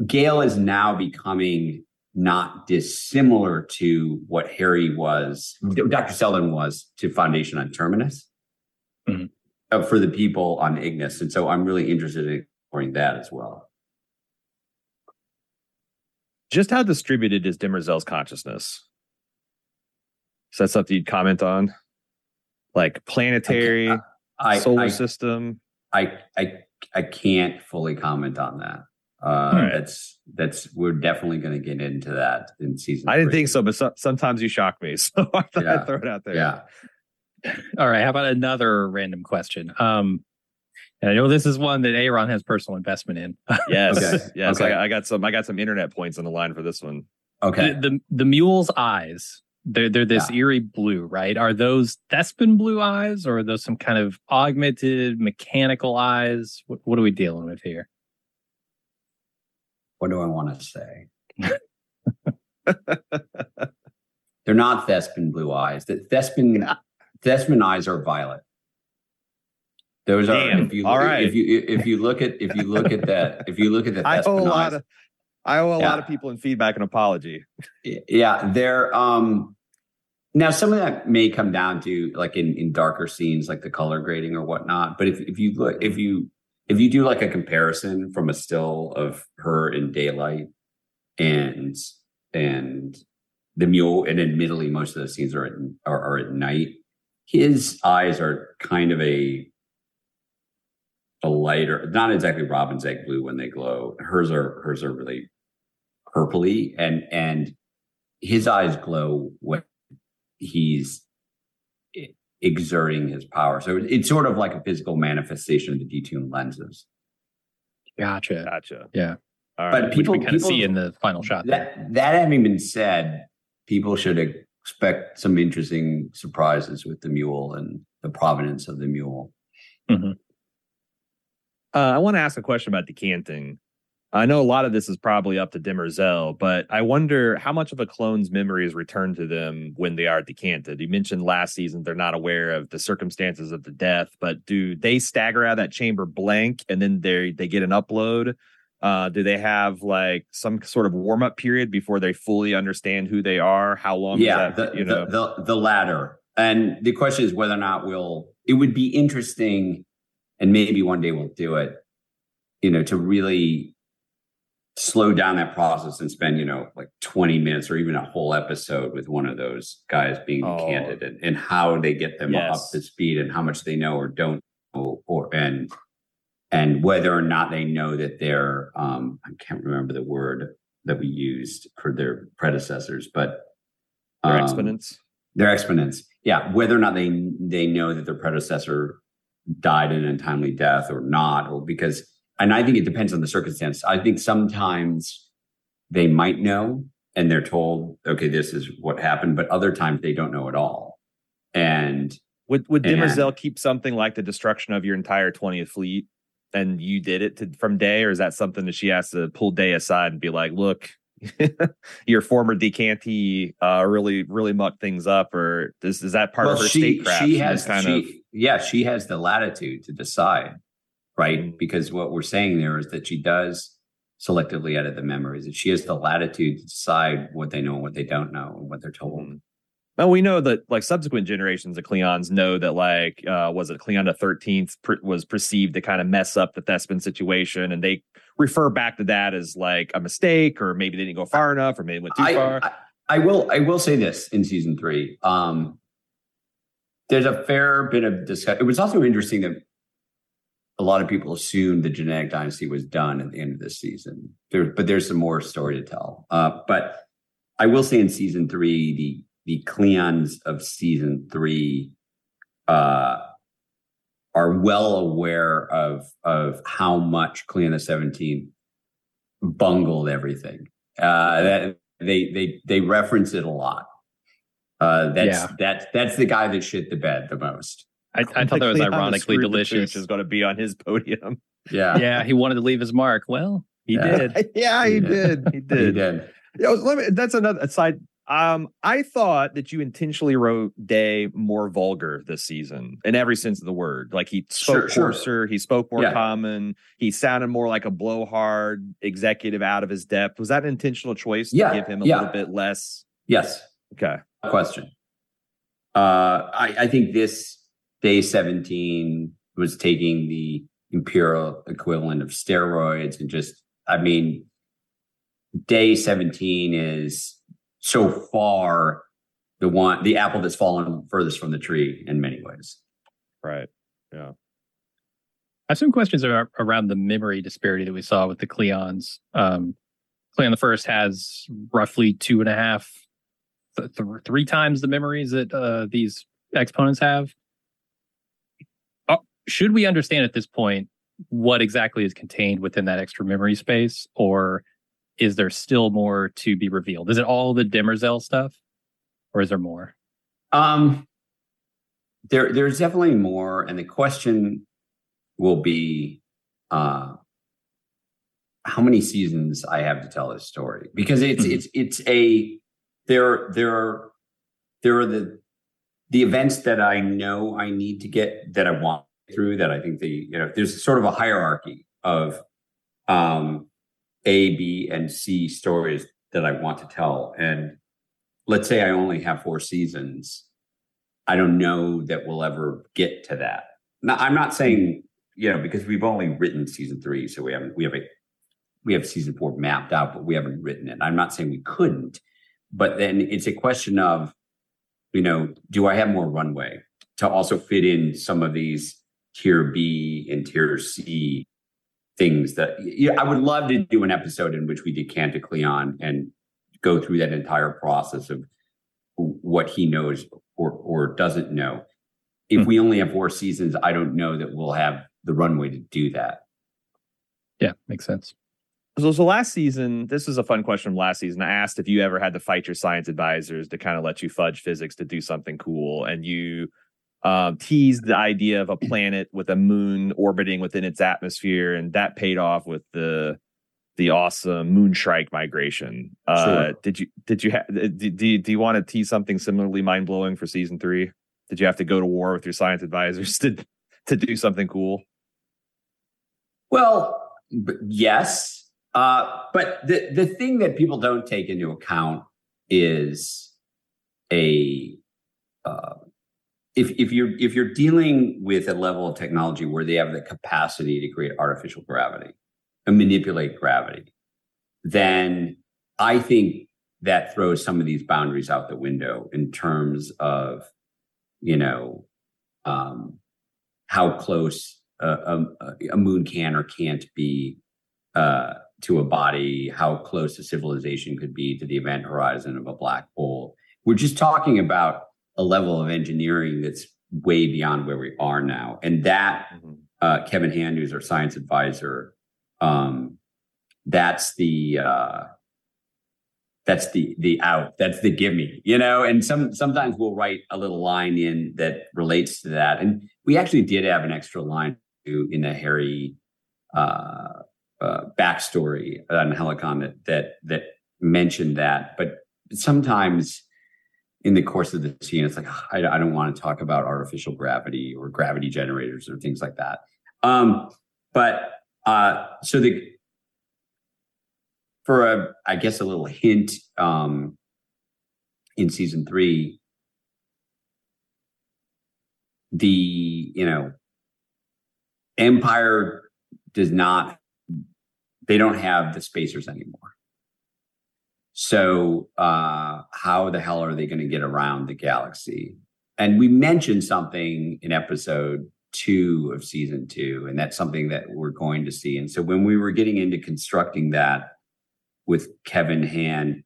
Speaker 3: Gaal is now becoming not dissimilar to what Hari was, Dr. Seldon was to Foundation on Terminus mm-hmm. uh, for the people on Ignis. And so I'm really interested in exploring that as well.
Speaker 2: Just how distributed is Demerzel's consciousness? Is that something you'd comment on? Like planetary, I, I, solar I, system?
Speaker 3: I, I I can't fully comment on that. Uh, right. That's that's we're definitely going to get into that in season.
Speaker 2: I didn't three. think so, but so, sometimes you shock me, so I thought yeah. I'd throw it out there.
Speaker 3: Yeah.
Speaker 1: All right. How about another random question? Um, and I know this is one that Aaron has personal investment in.
Speaker 2: yes, okay. yes. Okay. I, I, got some. I got some internet points on the line for this one.
Speaker 3: Okay.
Speaker 1: The the, the mule's eyes. They're they're this yeah. eerie blue, right? Are those Thespin blue eyes, or are those some kind of augmented mechanical eyes? What, what are we dealing with here?
Speaker 3: What do I want to say? They're not thespian blue eyes. The thespian Thespin eyes are violet. Those Damn. are if you All right. if you if you look at if you look at that if you look at the
Speaker 2: I owe a lot of I owe a yeah. lot of people in feedback an apology.
Speaker 3: Yeah, they're um now some of that may come down to like in in darker scenes like the color grading or whatnot. But if if you look if you if you do like a comparison from a still of her in daylight and and the mule, and admittedly most of the scenes are at are, are at night, his eyes are kind of a a lighter, not exactly robin's egg blue when they glow. Hers are hers are really purpley, and and his eyes glow when he's exerting his power. So it's sort of like a physical manifestation of the detuned lenses.
Speaker 1: Gotcha.
Speaker 2: Gotcha.
Speaker 1: Yeah.
Speaker 3: All right. But people
Speaker 1: Which we kind of see in the final shot.
Speaker 3: That, that having been said, people should expect some interesting surprises with the mule and the provenance of the mule.
Speaker 2: Mm-hmm. Uh, I want to ask a question about decanting. I know a lot of this is probably up to Demerzel, but I wonder how much of a clone's memories return to them when they are decanted. You mentioned last season they're not aware of the circumstances of the death, but do they stagger out of that chamber blank and then they they get an upload? Uh, do they have like some sort of warm up period before they fully understand who they are? How long?
Speaker 3: Yeah,
Speaker 2: that,
Speaker 3: the,
Speaker 2: you know?
Speaker 3: the, the the latter. And the question is whether or not we'll. It would be interesting, and maybe one day we'll do it. You know, to really slow down that process and spend you know like 20 minutes or even a whole episode with one of those guys being
Speaker 2: Oh.
Speaker 3: candid and, and how they get them
Speaker 2: Yes.
Speaker 3: up to speed and how much they know or don't know or and and whether or not they know that they're um i can't remember the word that we used for their predecessors but
Speaker 2: Their
Speaker 3: um,
Speaker 2: exponents.
Speaker 3: their exponents yeah whether or not they they know that their predecessor died an untimely death or not or because and i think it depends on the circumstance i think sometimes they might know and they're told okay this is what happened but other times they don't know at all and
Speaker 2: Would would Demerzel keep something like the destruction of your entire 20th fleet and you did it to, from Day, or is that something that she has to pull Day aside and be like, look, your former decantee uh, really really mucked things up, or is, is that part of her
Speaker 3: she,
Speaker 2: statecraft?
Speaker 3: she has
Speaker 2: kind
Speaker 3: she,
Speaker 2: of
Speaker 3: yeah she has the latitude to decide right
Speaker 2: Mm.
Speaker 3: because what we're saying there is that she does selectively edit the memories that she has the latitude to decide what they know and what they don't know and what they're told
Speaker 2: Mhm. Well, we know that like subsequent generations of Cleons know that like uh was it Cleon the Thirteenth pr- was perceived to kind of mess up the Thespian situation, and they refer back to that as like a mistake, or maybe they didn't go far enough, or maybe went too
Speaker 3: I,
Speaker 2: far.
Speaker 3: I, I will I will say this in season three. Um, there's a fair bit of discussion. It was also interesting that a lot of people assumed the genetic dynasty was done at the end of this season. There, but there's some more story to tell. Uh, but I will say in season three, the the Cleons of season three uh, are well aware of of how much Cleon the Seventeenth bungled everything. Uh, that they they they reference it a lot. Uh, that's
Speaker 1: Yeah.
Speaker 3: that's that's the guy that shit the bed the most.
Speaker 1: I, I thought that was ironically delicious.
Speaker 2: Pooch is going to be on his podium.
Speaker 3: Yeah,
Speaker 1: yeah, he wanted to leave his mark. Well, he
Speaker 3: Yeah.
Speaker 1: did.
Speaker 2: yeah, he
Speaker 3: Yeah.
Speaker 2: did. He
Speaker 3: he
Speaker 2: did.
Speaker 3: did.
Speaker 2: Yo, let me, that's another aside. Um, I thought that you intentionally wrote Day more vulgar this season in every sense of the word. Like he spoke
Speaker 3: Sure, sure.
Speaker 2: coarser, he spoke more
Speaker 3: Yeah.
Speaker 2: common, he sounded more like a blowhard executive out of his depth. Was that an intentional choice to
Speaker 3: Yeah,
Speaker 2: give him a
Speaker 3: yeah.
Speaker 2: little bit less?
Speaker 3: Yes,
Speaker 2: Okay.
Speaker 3: question. Uh, I, I think this day 17 was taking the imperial equivalent of steroids and just, I mean, day 17 is so far the one, the apple that's fallen furthest from the tree in many ways.
Speaker 2: Right.
Speaker 1: Yeah I have some questions ar- around the memory disparity that we saw with the Cleons. Um, Cleon the First has roughly two and a half, th- th- three times the memories that uh, these exponents have. Should we understand at this point what exactly is contained within that extra memory space, or is there still more to be revealed? Is it all the Demerzel stuff, or is there more?
Speaker 3: Um, there, there's definitely more, and the question will be, uh, how many seasons I have to tell this story because it's
Speaker 1: Mhm.
Speaker 3: it's it's a there there are there are the the events that I know I need to get that I want through that I think the you know there's sort of a hierarchy of um A, B, and C stories that I want to tell. And let's say I only have four seasons. I don't know that we'll ever get to that. Now, I'm not saying, you know, because we've only written season three, so we haven't we have a we have season four mapped out, but we haven't written it. I'm not saying we couldn't, but then it's a question of, you know, do I have more runway to also fit in some of these tier B and tier C things that yeah, I would love to do an episode in which we decant to Cleon and go through that entire process of what he knows or or doesn't know. If
Speaker 1: Hmm.
Speaker 3: we only have four seasons, I don't know that we'll have the runway to do that.
Speaker 1: Yeah, makes sense.
Speaker 2: So, so last season, this was a fun question from last season. I asked if you ever had to fight your science advisors to kind of let you fudge physics to do something cool, and you um, teased the idea of a planet with a moon orbiting within its atmosphere, and that paid off with the the awesome Moonshrike migration. Uh,
Speaker 3: Sure.
Speaker 2: Did you did you ha- do, do you, do you want to tease something similarly mind blowing for season three? Did you have to go to war with your science advisors to to do something cool?
Speaker 3: Well, but yes, Uh, but the the thing that people don't take into account is a uh, if if you're if you're dealing with a level of technology where they have the capacity to create artificial gravity and manipulate gravity, then I think that throws some of these boundaries out the window in terms of you know um, how close a, a, a, moon can or can't be uh, to a body, how close a civilization could be to the event horizon of a black hole. We're just talking about a level of engineering that's way beyond where we are now. And that mm-hmm. uh, Kevin Hand, who's our science advisor, um, that's the uh, that's the the out that's the give me you know and some sometimes we'll write a little line in that relates to that and we actually did have an extra line in the hari uh, uh, backstory on helicon that that that mentioned that but sometimes in the course of the scene, it's like I, I, don't want to talk about artificial gravity or gravity generators or things like that. Um, but uh, so the for a I guess a little hint um, in season three, the you know Empire does not they don't have the spacers anymore. So, uh, how the hell are they going to get around the galaxy? And we mentioned something in episode two of season two, and that's something that we're going to see. And so, when we were getting into constructing that with Kevin Hand,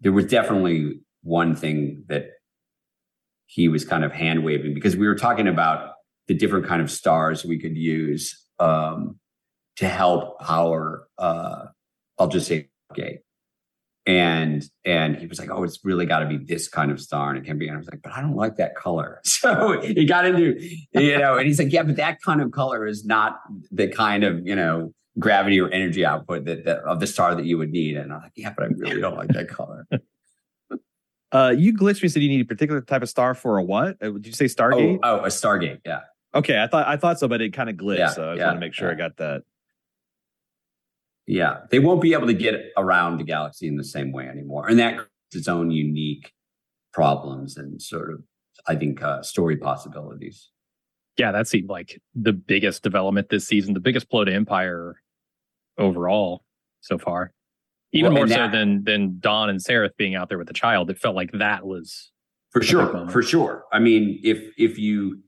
Speaker 3: there was definitely one thing that he was kind of hand waving because we were talking about the different kind of stars we could use um, to help power. Uh, I'll just say gate and and he was like, "Oh, it's really got to be this kind of star, and it can be." And I was like, "But I don't like that color." So he got into you know, and he's like, "Yeah, but that kind of color is not the kind of you know gravity or energy output that, that of the star that you would need." And I'm like, "Yeah, but I really don't like that color."
Speaker 2: Uh, you glitched me said you need a particular type of star for a what? Uh, did you say Stargate?
Speaker 3: Oh, oh, a Stargate. Yeah.
Speaker 2: Okay, I thought I thought so, but it kind of glitched. Yeah, so I yeah, want to make sure yeah. I got that.
Speaker 3: Yeah, they won't be able to get around the galaxy in the same way anymore, and that creates its own unique problems and sort of, I think, uh, story possibilities.
Speaker 1: Yeah, that seemed like the biggest development this season, the biggest blow to Empire overall so far. Even well, more that, so than than Dawn and Sareth being out there with the child. It felt like that was
Speaker 3: for sure, for sure. I mean, if if you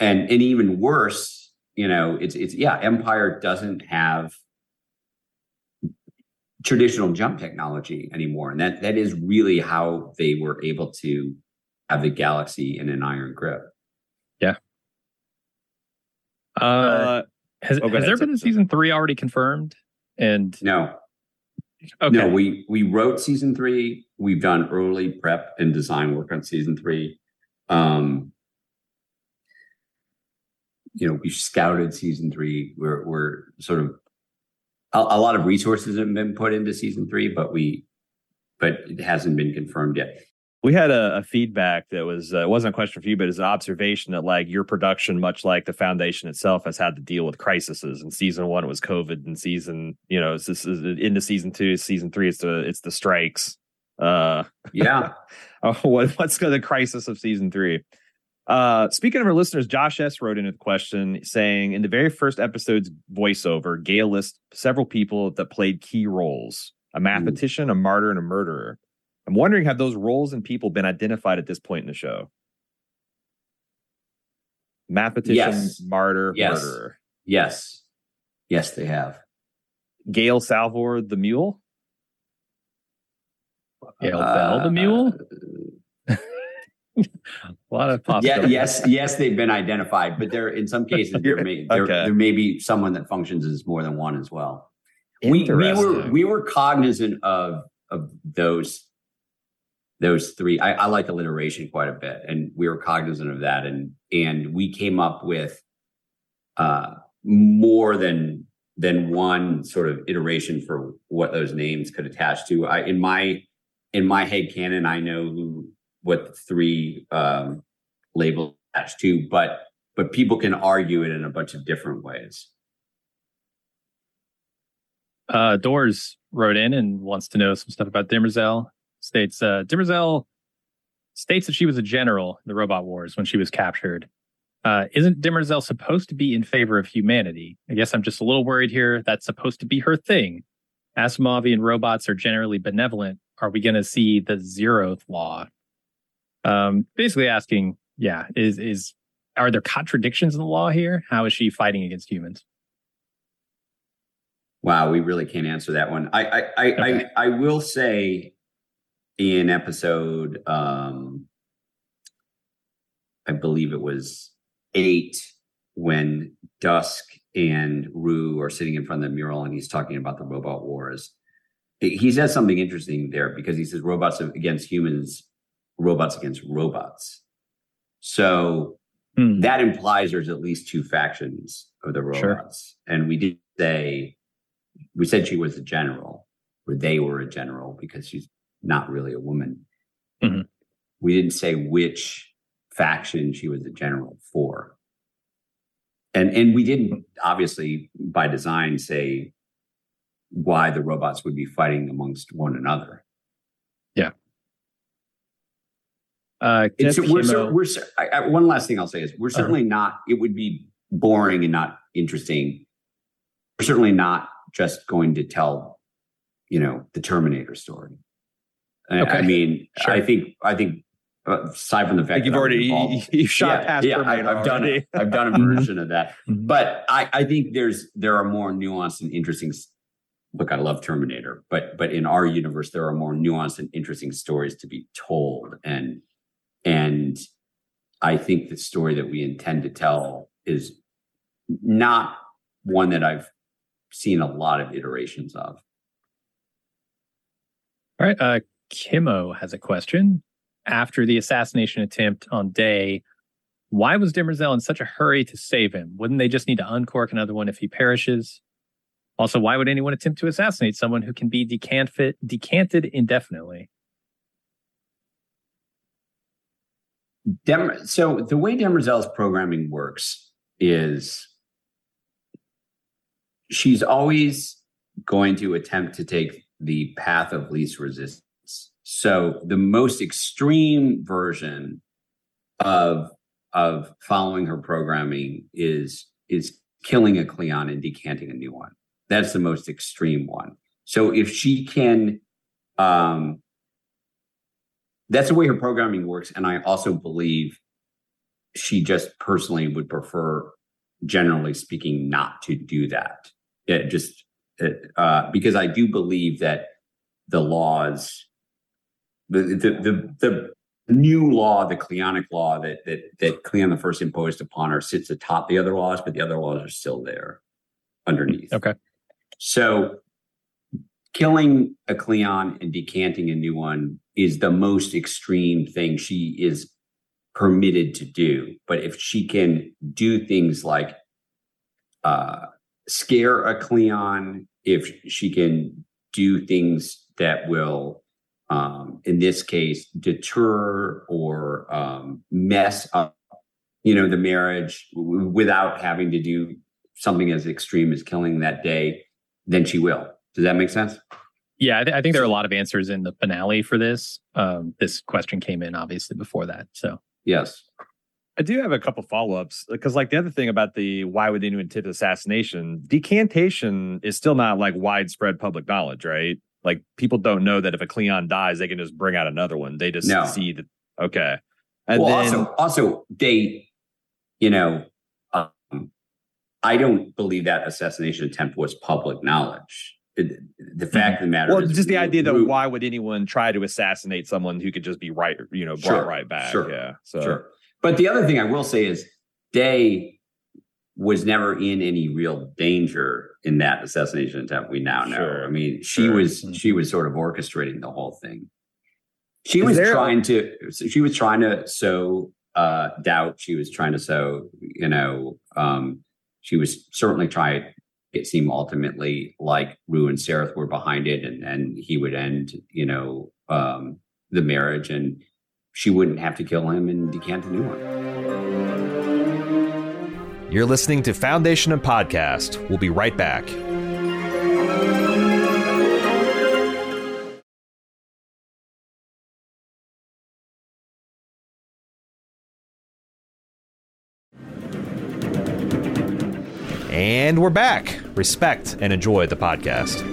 Speaker 3: and and even worse, you know, it's it's yeah, Empire doesn't have traditional jump technology anymore. And that that is really how they were able to have the galaxy in an iron grip.
Speaker 1: Yeah. Uh, uh has, oh, has there been a season three already confirmed? And
Speaker 3: no. Okay. No, we we wrote season three. We've done early prep and design work on season three. Um, you know, we scouted season three. We're we're sort of a, a lot of resources have been put into season three, but we, but it hasn't been confirmed yet
Speaker 2: we had a, a, feedback that was uh, it wasn't a question for you, but it's an observation that like your production, much like the foundation itself, has had to deal with crises. In season one, it was COVID, and season you know, this is into season two, season three, it's the it's the strikes. Uh,
Speaker 3: yeah.
Speaker 2: Oh, what, what's the crisis of season three? Uh, speaking of our listeners, Josh S. wrote in a question saying, in the very first episode's voiceover, Gaal lists several people that played key roles a mathematician, Ooh. a martyr, and a murderer. I'm wondering, have those roles and people been identified at this point in the show? Mathematician, yes. martyr,
Speaker 3: yes.
Speaker 2: murderer.
Speaker 3: Yes. Yes, they have.
Speaker 2: Gaal Salvor, the mule?
Speaker 1: Gaal uh, Bel, the mule? A lot of possibilities.
Speaker 3: Yeah, yes, yes, they've been identified, but there in some cases there may there, okay. there may be someone that functions as more than one as well. We, we were we were cognizant of of those those three. I, I like alliteration quite a bit, and we were cognizant of that, and and we came up with uh, more than than one sort of iteration for what those names could attach to. I in my in my head canon, I know who what three um, labels attached to, but but people can argue it in a bunch of different ways.
Speaker 1: Uh, Doors wrote in and wants to know some stuff about Demerzel. States uh, states that she was a general in the Robot Wars when she was captured. Uh, isn't Demerzel supposed to be in favor of humanity? I guess I'm just a little worried here. That's supposed to be her thing. Asimovian robots are generally benevolent. Are we going to see the zeroth law? Um, basically asking, yeah, is is are there contradictions in the law here? How is she fighting against humans?
Speaker 3: Wow, we really can't answer that one. I I I, okay. I, I will say in episode um I believe it was eight when Dusk and Rue are sitting in front of the mural and he's talking about the robot wars. He says something interesting there because he says robots against humans, robots against robots. So hmm. that implies there's at least two factions of the robots. Sure. And we did say we said she was a general, or they were a general because she's not really a woman. Mm-hmm. We didn't say which faction she was a general for. And and we didn't obviously by design say why the robots would be fighting amongst one another.
Speaker 1: Yeah.
Speaker 3: Uh, it's, we're, we're, I, I, one last thing I'll say is we're uh-huh. certainly uh-huh. not. It would be boring and not interesting. We're certainly not just going to tell, you know, the Terminator story. Okay. I, I mean, sure. I think I think uh, aside from the fact
Speaker 2: you've already you, you shot
Speaker 3: yeah,
Speaker 2: past
Speaker 3: yeah, I, have done it. I've done a mm-hmm. version of that, mm-hmm. but I, I think there's there are more nuanced and interesting. Look, I love Terminator, but but in our universe, there are more nuanced and interesting stories to be told, and and I think the story that we intend to tell is not one that I've seen a lot of iterations of.
Speaker 1: All right. Uh, Kimo has a question. After the assassination attempt on Day, why was Demerzel in such a hurry to save him? Wouldn't they just need to uncork another one if he perishes? Also, why would anyone attempt to assassinate someone who can be decant- decanted indefinitely?
Speaker 3: Dem- so the way Demerzel's programming works is she's always going to attempt to take the path of least resistance. So the most extreme version of of following her programming is is killing a Cleon and decanting a new one. That's the most extreme one. So if she can um that's the way her programming works and I also believe she just personally would prefer generally speaking not to do that it just it, uh, because I do believe that the laws, the the the, the new law, the Cleonic law that that that Cleon the First imposed upon her sits atop the other laws, but the other laws are still there underneath.
Speaker 1: Okay.
Speaker 3: So killing a Cleon and decanting a new one is the most extreme thing she is permitted to do. But if she can do things like uh, scare a Cleon, if she can do things that will, um, in this case, deter or um, mess up, you know, the marriage w- without having to do something as extreme as killing that day, then she will. Does that make sense?
Speaker 1: Yeah, I, th- I think there are a lot of answers in the finale for this. Um, this question came in obviously before that, so
Speaker 3: yes.
Speaker 2: I do have a couple follow ups because, like, the other thing about the why would anyone tip assassination decantation is still not like widespread public knowledge, right? Like, people don't know that if a Cleon dies, they can just bring out another one. They just no. see that. Okay.
Speaker 3: And well, then, also, also, they, you know, um, I don't believe that assassination attempt was public knowledge. The fact of the matter
Speaker 2: well, just the idea that why would anyone try to assassinate someone who could just be right, you know, brought sure, right back?
Speaker 3: Sure,
Speaker 2: yeah.
Speaker 3: So, sure. But the other thing I will say is Day was never in any real danger in that assassination attempt. We now know. Sure. I mean, she was mm-hmm. she was sort of orchestrating the whole thing. She is was trying to she was trying to sow uh, doubt. She was trying to sow, you know, um, she was certainly trying it seemed ultimately like Rue and Sareth were behind it, and then he would end, you know, um, the marriage, and she wouldn't have to kill him and decant a new one.
Speaker 4: You're listening to Foundation and Podcast. We'll be right back. And we're back. Respect and enjoy the podcast.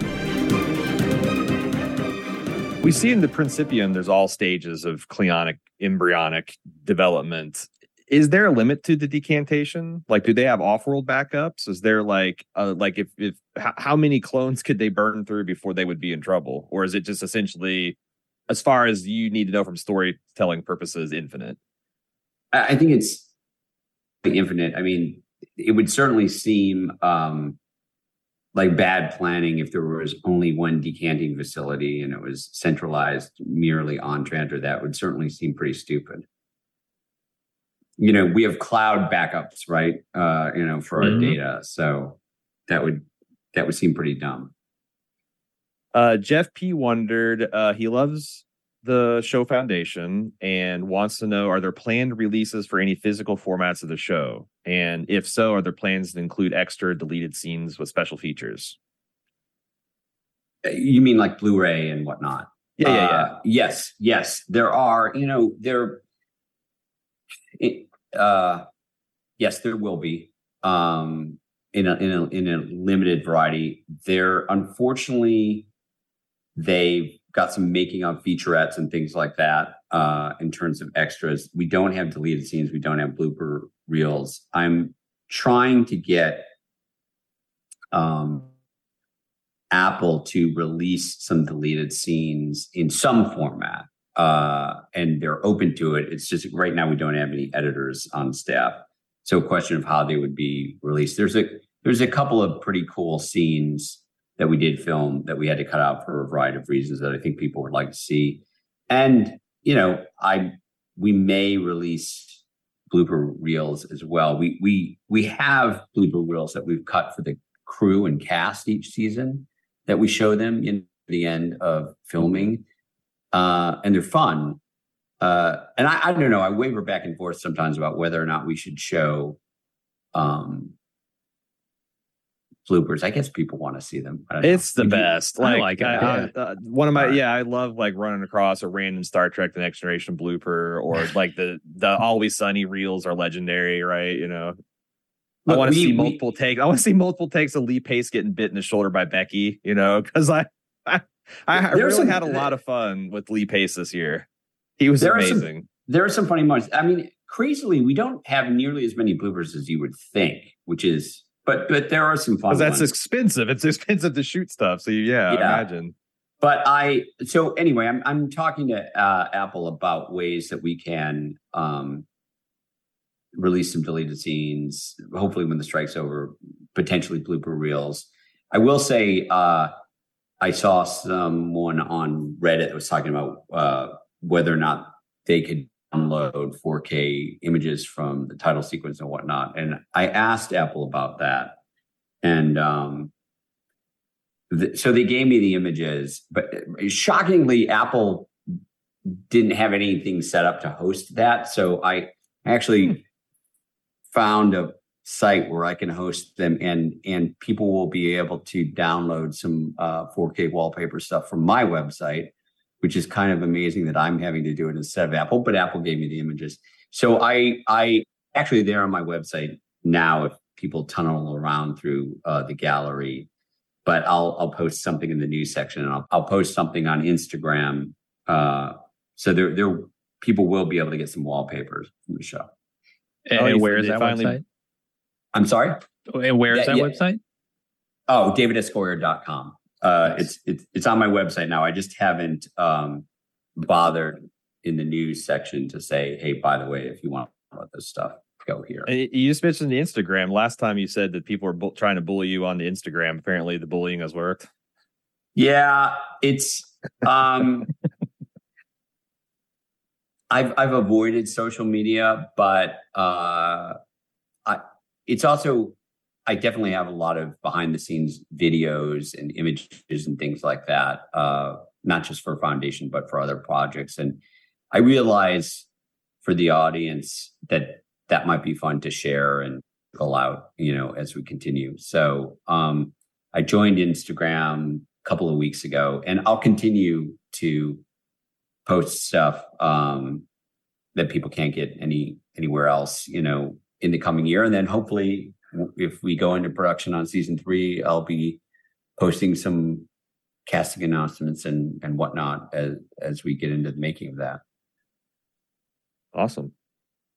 Speaker 2: We see in the Principium, there's all stages of cleonic, embryonic development. Is there a limit to the decantation? Like, do they have off-world backups? Is there like, uh, like if if how many clones could they burn through before they would be in trouble, or is it just essentially, as far as you need to know from storytelling purposes, infinite?
Speaker 3: I think it's the infinite. I mean, it would certainly seem um, like bad planning if there was only one decanting facility and it was centralized merely on Trantor. That would certainly seem pretty stupid. You know, we have cloud backups, right? Uh, you know, for mm-hmm. our data, so that would that would seem pretty dumb.
Speaker 2: Uh, Jeff P wondered. Uh, he loves the show foundation and wants to know are there planned releases for any physical formats of the show? And if so are there plans to include extra deleted scenes with special features?
Speaker 3: Uh, you mean like blu-ray and whatnot?
Speaker 2: Yeah yeah, yeah.
Speaker 3: Uh, yes yes. There are you know there it, uh yes there will be um in a in a in a limited variety. There unfortunately they've got some making of featurettes and things like that uh, in terms of extras. We don't have deleted scenes. We don't have blooper reels. I'm trying to get um, Apple to release some deleted scenes in some format. Uh, and they're open to it. It's just right now we don't have any editors on staff. So a question of how they would be released. There's a there's a couple of pretty cool scenes that we did film that we had to cut out for a variety of reasons that I think people would like to see. And, you know, I we may release blooper reels as well. We we we have blooper reels that we've cut for the crew and cast each season that we show them in the end of filming. Uh, and they're fun. Uh, and I, I don't know, I waver back and forth sometimes about whether or not we should show um, bloopers. I guess people want to see them.
Speaker 2: It's the best. Like, I like I, I, uh, one of my yeah, I love like running across a random Star Trek: The Next Generation blooper, or like the the Always Sunny reels are legendary, right? You know. Look, I want to see multiple we, takes. I want to see multiple takes of Lee Pace getting bit in the shoulder by Becky. You know, because I, I, I really some, had a lot of fun with Lee Pace this year. He was there amazing.
Speaker 3: Are some, there are some funny moments. I mean, crazily, we don't have nearly as many bloopers as you would think, which is but but there are some fun.
Speaker 2: That's
Speaker 3: ones.
Speaker 2: expensive. It's expensive to shoot stuff. So yeah, yeah. imagine.
Speaker 3: But I so anyway, I'm I'm talking to uh, Apple about ways that we can um, release some deleted scenes. Hopefully, when the strike's over, potentially blooper reels. I will say uh, I saw someone on Reddit that was talking about uh, whether or not they could download 4K images from the title sequence and whatnot. And I asked Apple about that. And um, th- so they gave me the images, but shockingly, Apple didn't have anything set up to host that. So I actually hmm. found a site where I can host them and and people will be able to download some uh, 4K wallpaper stuff from my website which is kind of amazing that I'm having to do it instead of Apple, but Apple gave me the images. So I I actually there on my website now if people tunnel around through uh, the gallery, but I'll I'll post something in the news section and I'll, I'll post something on Instagram. Uh, so there there people will be able to get some wallpapers from the show.
Speaker 1: And, oh, where is that finally... website?
Speaker 3: I'm sorry.
Speaker 1: And where is that yeah. website?
Speaker 3: Oh, davidsgoyer.com. Uh, it's it's it's on my website now. I just haven't um, bothered in the news section to say, hey, by the way, if you want about this stuff, go here.
Speaker 2: You just mentioned the Instagram. Last time you said that people were bu- trying to bully you on the Instagram. Apparently, the bullying has worked.
Speaker 3: Yeah, it's. um I've I've avoided social media, but uh, I it's also I definitely have a lot of behind the scenes videos and images and things like that, uh, not just for Foundation, but for other projects. And I realize for the audience that that might be fun to share and go out, you know, as we continue. So um, I joined Instagram a couple of weeks ago, and I'll continue to post stuff um, that people can't get any anywhere else, you know, in the coming year, and then hopefully if we go into production on season three, I'll be posting some casting announcements and and whatnot as as we get into the making of that.
Speaker 2: Awesome.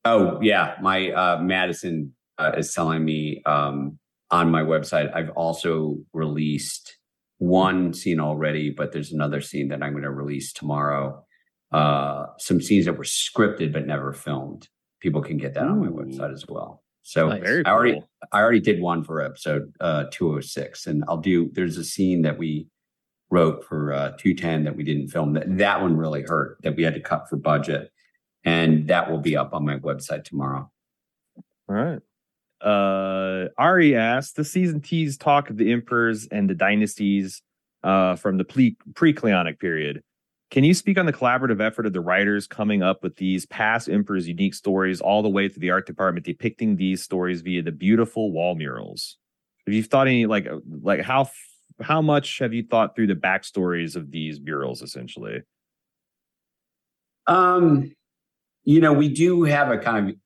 Speaker 3: Oh yeah, my uh, Madison uh, is telling me um, on my website. I've also released one scene already, but there's another scene that I'm going to release tomorrow. Uh, some scenes that were scripted but never filmed. People can get that Ooh. on my website as well. So nice. I already. I already did one for episode uh, 206, and I'll do. There's a scene that we wrote for uh, 210 that we didn't film. That that one really hurt. That we had to cut for budget, and that will be up on my website tomorrow.
Speaker 2: All right. Uh, Ari asked the season tease talk of the emperors and the dynasties uh, from the pre pre Cleonic period. Can you speak on the collaborative effort of the writers coming up with these past emperors' unique stories, all the way to the art department depicting these stories via the beautiful wall murals? Have you thought any like like how how much have you thought through the backstories of these murals, essentially?
Speaker 3: Um, you know, we do have a kind of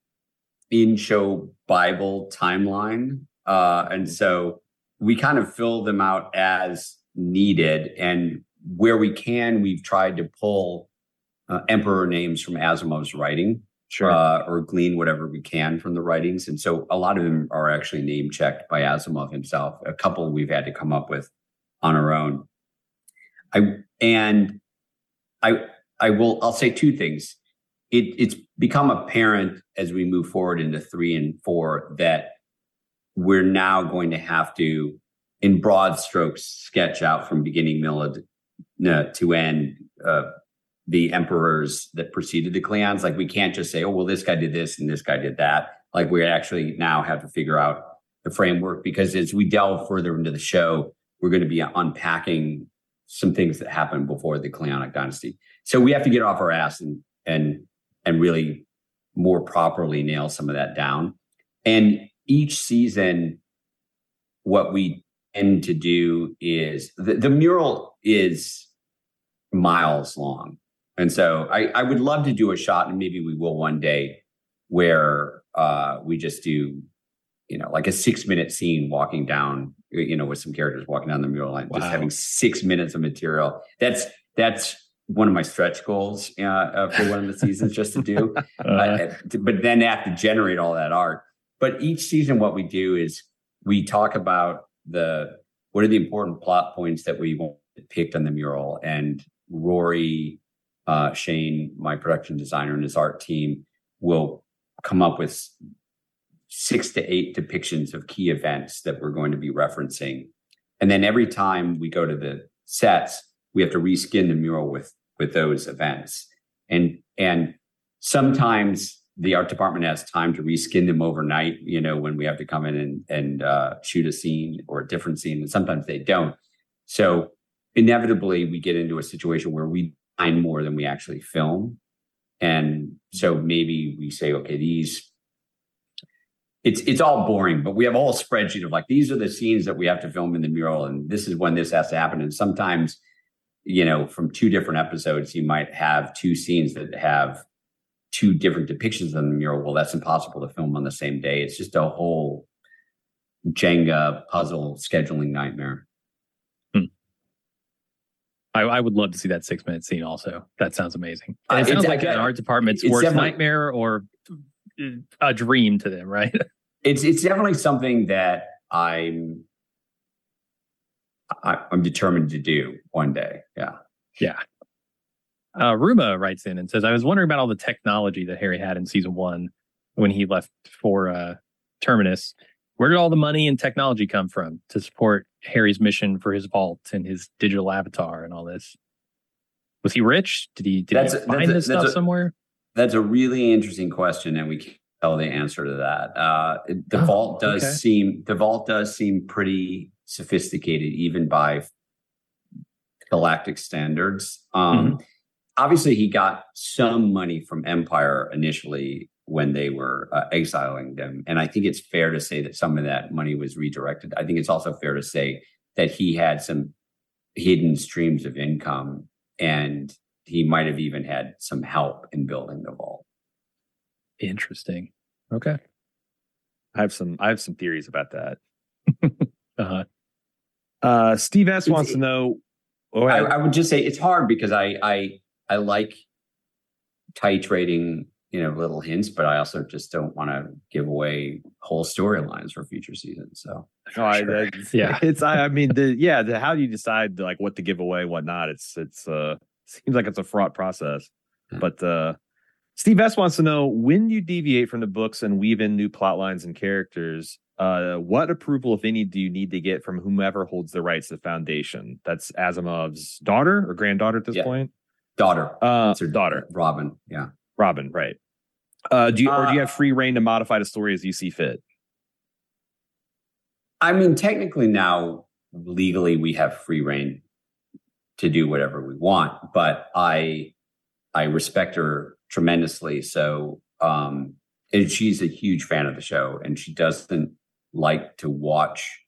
Speaker 3: in show Bible timeline, uh, and so we kind of fill them out as needed and where we can, we've tried to pull uh, emperor names from Asimov's writing,
Speaker 2: sure.
Speaker 3: uh, or glean whatever we can from the writings. And so a lot of them are actually name checked by Asimov himself. A couple we've had to come up with on our own. I and I I will I'll say two things. It, it's become apparent as we move forward into three and four that we're now going to have to, in broad strokes, sketch out from beginning, middle, uh, to end uh, the emperors that preceded the Cleons. Like we can't just say, oh, well, this guy did this and this guy did that. Like we actually now have to figure out the framework because as we delve further into the show, we're going to be unpacking some things that happened before the Cleonic dynasty. So we have to get off our ass and and and really more properly nail some of that down. And each season, what we tend to do is the, the mural is miles long. And so I, I would love to do a shot, and maybe we will one day, where uh, we just do, you know, like a six minute scene walking down, you know, with some characters walking down the mural line, wow. just having six minutes of material. That's that's one of my stretch goals uh, uh, for one of the seasons, just to do. uh, but then have to generate all that art. But each season, what we do is we talk about the what are the important plot points that we want picked on the mural and Rory, uh, Cheyne, my production designer, and his art team will come up with six to eight depictions of key events that we're going to be referencing. And then every time we go to the sets, we have to reskin the mural with with those events. And and sometimes the art department has time to reskin them overnight, you know, when we have to come in and, and uh, shoot a scene or a different scene. And sometimes they don't. So inevitably we get into a situation where we find more than we actually film. And so maybe we say, okay, these it's it's all boring, but we have a whole spreadsheet of like these are the scenes that we have to film in the mural, and this is when this has to happen. And sometimes, you know, from two different episodes, you might have two scenes that have two different depictions of the mural. Well, that's impossible to film on the same day. It's just a whole Jenga puzzle scheduling nightmare.
Speaker 1: I, I, would love to see that six minute scene also. That sounds amazing. And it uh, sounds like an art department's worst nightmare or a dream to them, right?
Speaker 3: It's it's definitely something that I'm I, I'm determined to do one day. Yeah.
Speaker 1: Yeah. Uh, Ruma writes in and says, I was wondering about all the technology that Hari had in season one when he left for uh, Terminus. Where did all the money and technology come from to support Hari's mission for his vault and his digital avatar and all this? Was he rich? Did he did that's he find a, this stuff a, somewhere?
Speaker 3: That's a really interesting question, and we can't tell the answer to that. Uh, the oh, vault does okay. seem the vault does seem pretty sophisticated, even by galactic standards. Um, mm-hmm. Obviously, he got some money from Empire initially when they were uh, exiling them. And I think it's fair to say that some of that money was redirected. I think it's also fair to say that he had some hidden streams of income and he might have even had some help in building the vault.
Speaker 1: Interesting. Okay.
Speaker 2: I have some I have some theories about that.
Speaker 1: Uh-huh.
Speaker 2: Uh, Steve S
Speaker 3: It's-
Speaker 2: wants to know. Oh,
Speaker 3: I, I would just say it's hard because I I I like titrating, you know, little hints, but I also just don't want to give away whole storylines for future seasons. So
Speaker 2: no, I,
Speaker 1: Sure.
Speaker 2: that's-
Speaker 1: Yeah.
Speaker 2: it's I, I mean the yeah the how do you decide like what to give away what not it's it's uh seems like it's a fraught process
Speaker 3: Hmm.
Speaker 2: but uh Steve S wants to know when you deviate from the books and weave in new plot lines and characters uh what approval if any do you need to get from whomever holds the rights to the Foundation that's Asimov's daughter or granddaughter at this
Speaker 3: Yeah.
Speaker 2: point
Speaker 3: daughter,
Speaker 2: uh
Speaker 3: It's her
Speaker 2: daughter
Speaker 3: Robin. Yeah.
Speaker 2: Robin right uh do you or do you
Speaker 3: Uh,
Speaker 2: have free reign to modify the story as you see fit
Speaker 3: I mean, technically now legally we have free reign to do whatever we want, but I I respect her tremendously. So um and she's a huge fan of the show and she doesn't like to watch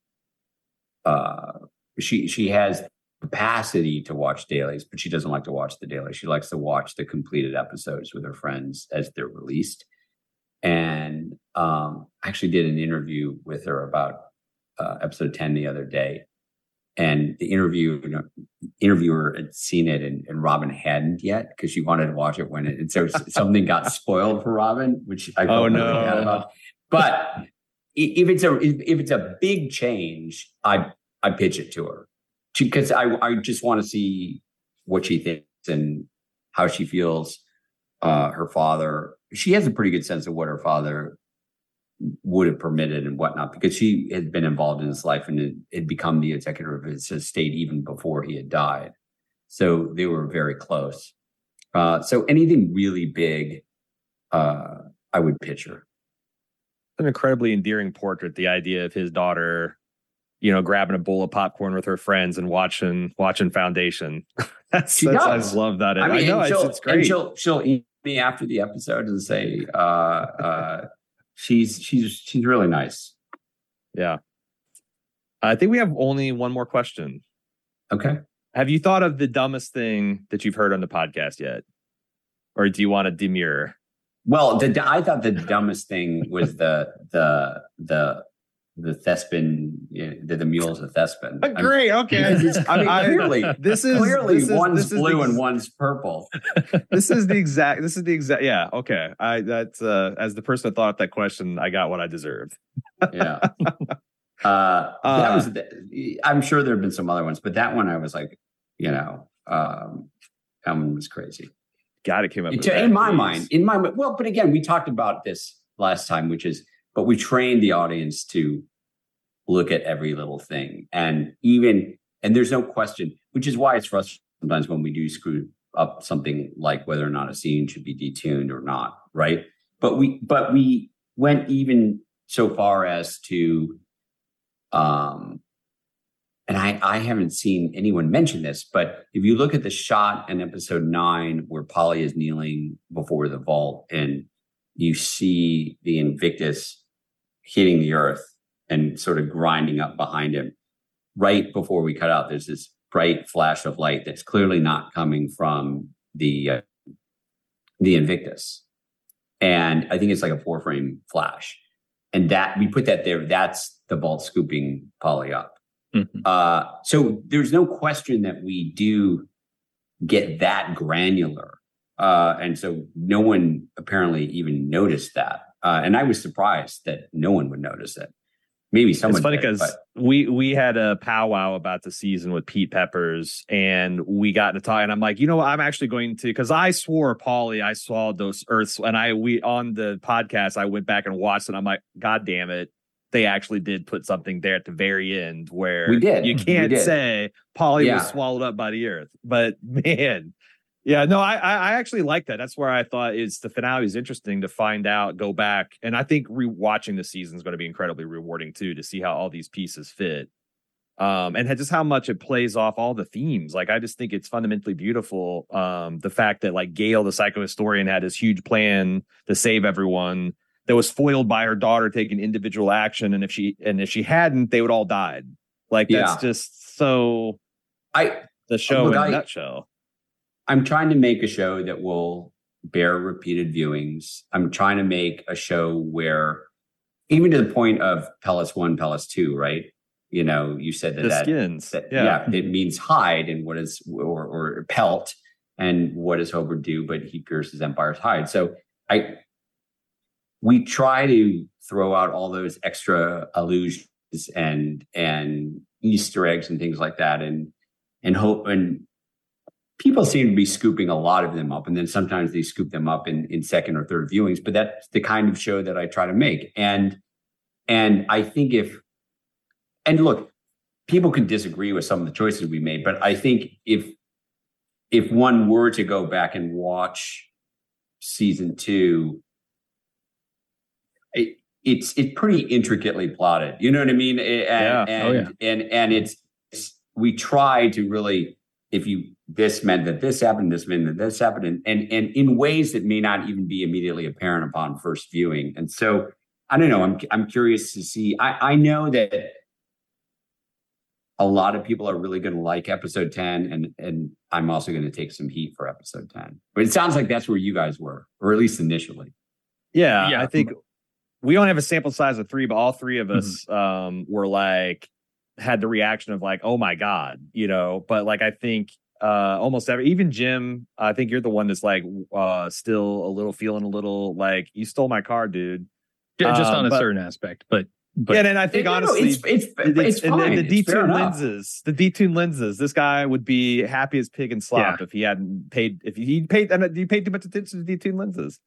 Speaker 3: uh she she has capacity to watch dailies, but she doesn't like to watch the daily. She likes to watch the completed episodes with her friends as they're released. And um I actually did an interview with her about uh, episode 10 the other day and the interview you know, interviewer had seen it and, and robin hadn't yet because she wanted to watch it when it and so something got spoiled for robin which i
Speaker 2: Oh,
Speaker 3: really
Speaker 2: no.
Speaker 3: bad about. but if it's a if it's a big change i i pitch it to her because i i just want to see what she thinks and how she feels uh her father she has a pretty good sense of what her father would have permitted and whatnot because she had been involved in his life and had, become the executor of his estate even before he had died. So they were very close. Uh, so anything really big, uh, I would picture.
Speaker 2: an incredibly endearing portrait. The idea of his daughter, you know, grabbing a bowl of popcorn with her friends and watching watching Foundation. that's,
Speaker 3: She
Speaker 2: that's I
Speaker 3: does.
Speaker 2: love that.
Speaker 3: I mean,
Speaker 2: know
Speaker 3: and
Speaker 2: it's,
Speaker 3: she'll,
Speaker 2: it's
Speaker 3: and she'll she'll email me after the episode and say, uh, uh, "She's she's she's really nice."
Speaker 2: Yeah, I think we have only one more question.
Speaker 3: Okay.
Speaker 2: Have you thought of the dumbest thing that you've heard on the podcast yet, or do you want to demur?
Speaker 3: Well, the, I thought the dumbest thing was the the the the thespian the, the mules of Thespin. I'm-
Speaker 2: Great. Okay.
Speaker 3: Because it's- I mean, clearly,
Speaker 2: this is
Speaker 3: clearly
Speaker 2: this is-
Speaker 3: one's
Speaker 2: this is
Speaker 3: blue and one's purple.
Speaker 2: this is the exact. This is the exact. Yeah. Okay. I that's uh as the person that thought of that question, I got what I deserved.
Speaker 3: Yeah. Uh, that
Speaker 2: Uh,
Speaker 3: was. The, I'm sure there have been some other ones, but that one I was like, you know, um, that one was crazy.
Speaker 2: God, it came up. with
Speaker 3: To-
Speaker 2: that.
Speaker 3: in my
Speaker 2: Jeez.
Speaker 3: mind, in my well, but again, we talked about this last time, which is, but we trained the audience to look at every little thing, and even, and there's no question, which is why it's frustrating sometimes when we do screw up something like whether or not a scene should be detuned or not, right? But we, but we went even so far as to, um, and I, I haven't seen anyone mention this, but if you look at the shot in episode nine where Poly is kneeling before the vault and you see the Invictus hitting the earth and sort of grinding up behind him, right before we cut out, there's this bright flash of light that's clearly not coming from the uh, the Invictus, and I think it's like a four frame flash, and that we put that there. That's the vault scooping Poly up.
Speaker 1: Mhm.
Speaker 3: Uh, so there's no question that we do get that granular. Uh, and so no one apparently even noticed that. Uh, and I was surprised that no one would notice it. Maybe someone
Speaker 2: It's funny because we we had a powwow about the season with Pete Peppers, and we got to talk. And I'm like, you know, what? I'm actually going to because I swore, Poly, I saw those Earths, and I we on the podcast, I went back and watched, and I'm like, God damn it, they actually did put something there at the very end where
Speaker 3: We did.
Speaker 2: You can't
Speaker 3: did.
Speaker 2: say Poly
Speaker 3: Yeah.
Speaker 2: was swallowed up by the Earth, but man. Yeah, no, I I actually like that. That's where I thought is the finale is interesting to find out, go back, and I think rewatching the season is going to be incredibly rewarding too to see how all these pieces fit, um, and just how much it plays off all the themes. Like I just think it's fundamentally beautiful. Um, the fact that like Gaal, the psychohistorian, had this huge plan to save everyone that was foiled by her daughter taking individual action, and if she and if she hadn't, they would all died. Like that's
Speaker 3: Yeah.
Speaker 2: just so
Speaker 3: I,
Speaker 2: the show
Speaker 3: Look,
Speaker 2: in a
Speaker 3: I-
Speaker 2: nutshell.
Speaker 3: I'm trying to make a show that will bear repeated viewings. I'm trying to make a show where even to the point of Pellis one, Pellis two, right? You know, you said that
Speaker 2: the
Speaker 3: that,
Speaker 2: skins.
Speaker 3: that
Speaker 2: yeah.
Speaker 3: yeah. it means hide and what is or, or pelt and what does Hober do? But he pierces Empire's hide. So I we try to throw out all those extra allusions and and Easter eggs and things like that, and and hope and people seem to be scooping a lot of them up, and then sometimes they scoop them up in in second or third viewings. But that's the kind of show that I try to make, and and I think if and look, people can disagree with some of the choices we made, but I think if if one were to go back and watch season two, it, it's it's pretty intricately plotted. You know what I mean? Oh, and
Speaker 2: Yeah.
Speaker 3: and,
Speaker 1: Oh, yeah.
Speaker 3: and and it's, it's we try to really if you this meant that this happened, this meant that this happened, and and and in ways that may not even be immediately apparent upon first viewing. And so I don't know. I'm I'm curious to see. I I know that a lot of people are really going to like episode 10 and and I'm also going to take some heat for episode 10. But it sounds like that's where you guys were or at least initially.
Speaker 2: Yeah,
Speaker 1: Yeah.
Speaker 2: I think we only have a sample size of three, but all three of us um were like had the reaction of like, oh my god, you know. But like I think uh almost every even Jim, I think you're the one that's like uh still a little feeling a little like you stole my car, dude.
Speaker 1: Ju- just
Speaker 2: Um,
Speaker 1: on a
Speaker 2: but-
Speaker 1: certain aspect, but but
Speaker 2: yeah, and I think
Speaker 3: No, no,
Speaker 2: honestly
Speaker 3: it's it's,
Speaker 2: it's,
Speaker 3: it's
Speaker 2: and
Speaker 3: fine.
Speaker 2: the, the
Speaker 3: It's
Speaker 2: detuned lenses, the detuned lenses. This guy would be happy as pig and slop if he hadn't paid. If he paid, and he paid too much attention to detuned lenses.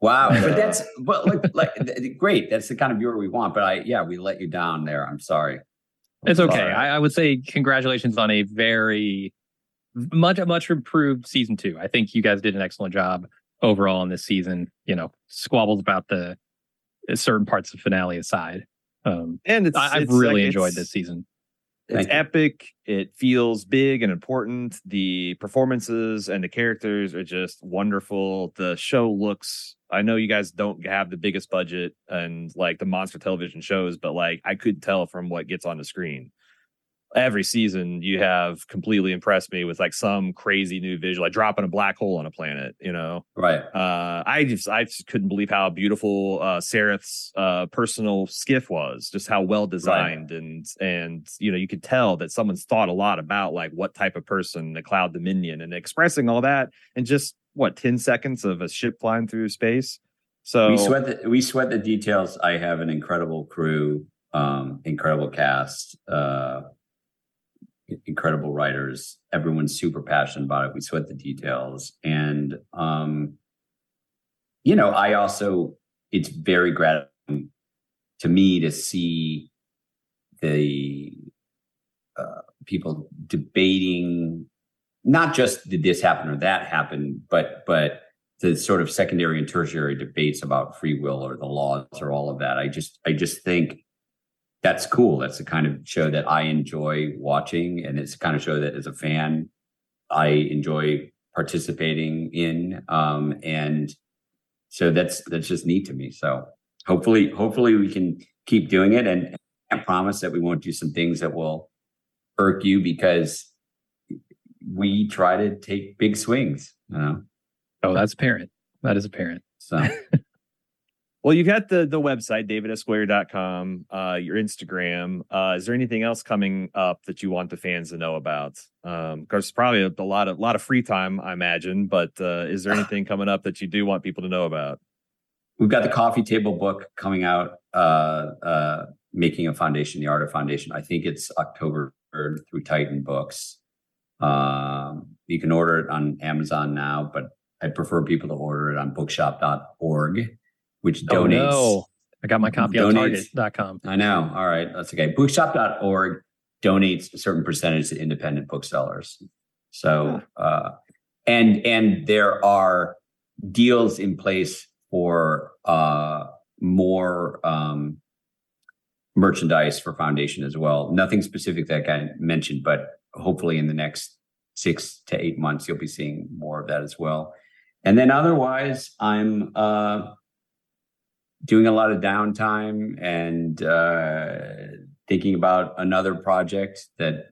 Speaker 3: Wow,
Speaker 2: Uh,
Speaker 3: but that's but like like great. That's the kind of viewer we want. But I yeah, we let you down there. I'm sorry.
Speaker 1: It's okay. I, I would say congratulations on a very much much improved season two. I think you guys did an excellent job overall in this season. You know, squabbles about the certain parts of finale aside. Um,
Speaker 2: And it's
Speaker 1: I, I've
Speaker 2: it's
Speaker 1: really
Speaker 2: like-
Speaker 1: enjoyed this season.
Speaker 2: It's epic. It feels big and important. The performances and the characters are just wonderful. The show looks. I know you guys don't have the biggest budget and like the monster television shows, but like I could tell from what gets on the screen. Every season, you have completely impressed me with like some crazy new visual, like dropping a black hole on a planet. You know,
Speaker 3: Right.
Speaker 2: uh, I just I just couldn't believe how beautiful uh, Sareth's uh, personal skiff was. Just how well designed and and you know you could tell that someone's thought a lot about like what type of person the Cloud Dominion and expressing all that and just what ten seconds of a ship flying through space. So
Speaker 3: we sweat the we sweat the details. I have an incredible crew, um, incredible cast, uh, incredible writers. Everyone's super passionate about it. We sweat the details, and um, you know, I also it's very gratifying to me to see the uh, people debating not just did this happen or that happen, but but the sort of secondary and tertiary debates about free will or the laws or all of that. I just I just think that's cool. That's the kind of show that I enjoy watching, and it's the kind of show that as a fan I enjoy participating in. Um, and so that's that's just neat to me. So hopefully hopefully we can keep doing it, and I promise that we won't do some things that will irk you because we try to take big swings. You know,
Speaker 1: Oh, that's apparent. That is apparent.
Speaker 3: so.
Speaker 2: Well, you've got the the website davidsgoyer.com, uh, your Instagram. Uh, is there anything else coming up that you want the fans to know about? Um, because probably a, a lot of lot of free time, I imagine. But uh, is there anything coming up that you do want people to know about?
Speaker 3: We've got the coffee table book coming out, uh, uh, making a foundation, the art of foundation. I think it's October 3rd through Titan Books. Um, you can order it on Amazon now, but I prefer people to order it on bookshop.org, which
Speaker 1: Oh
Speaker 3: donates.
Speaker 1: no, I got my copy on
Speaker 3: Donates.
Speaker 1: Target.com.
Speaker 3: I know. All right. That's okay. Bookshop.org donates a certain percentage to independent booksellers. So, uh, and, and there are deals in place for, uh, more, um, merchandise for foundation as well. Nothing specific that I mentioned, but hopefully in the next six to eight months, you'll be seeing more of that as well. And then otherwise, I'm, uh, doing a lot of downtime and uh, thinking about another project that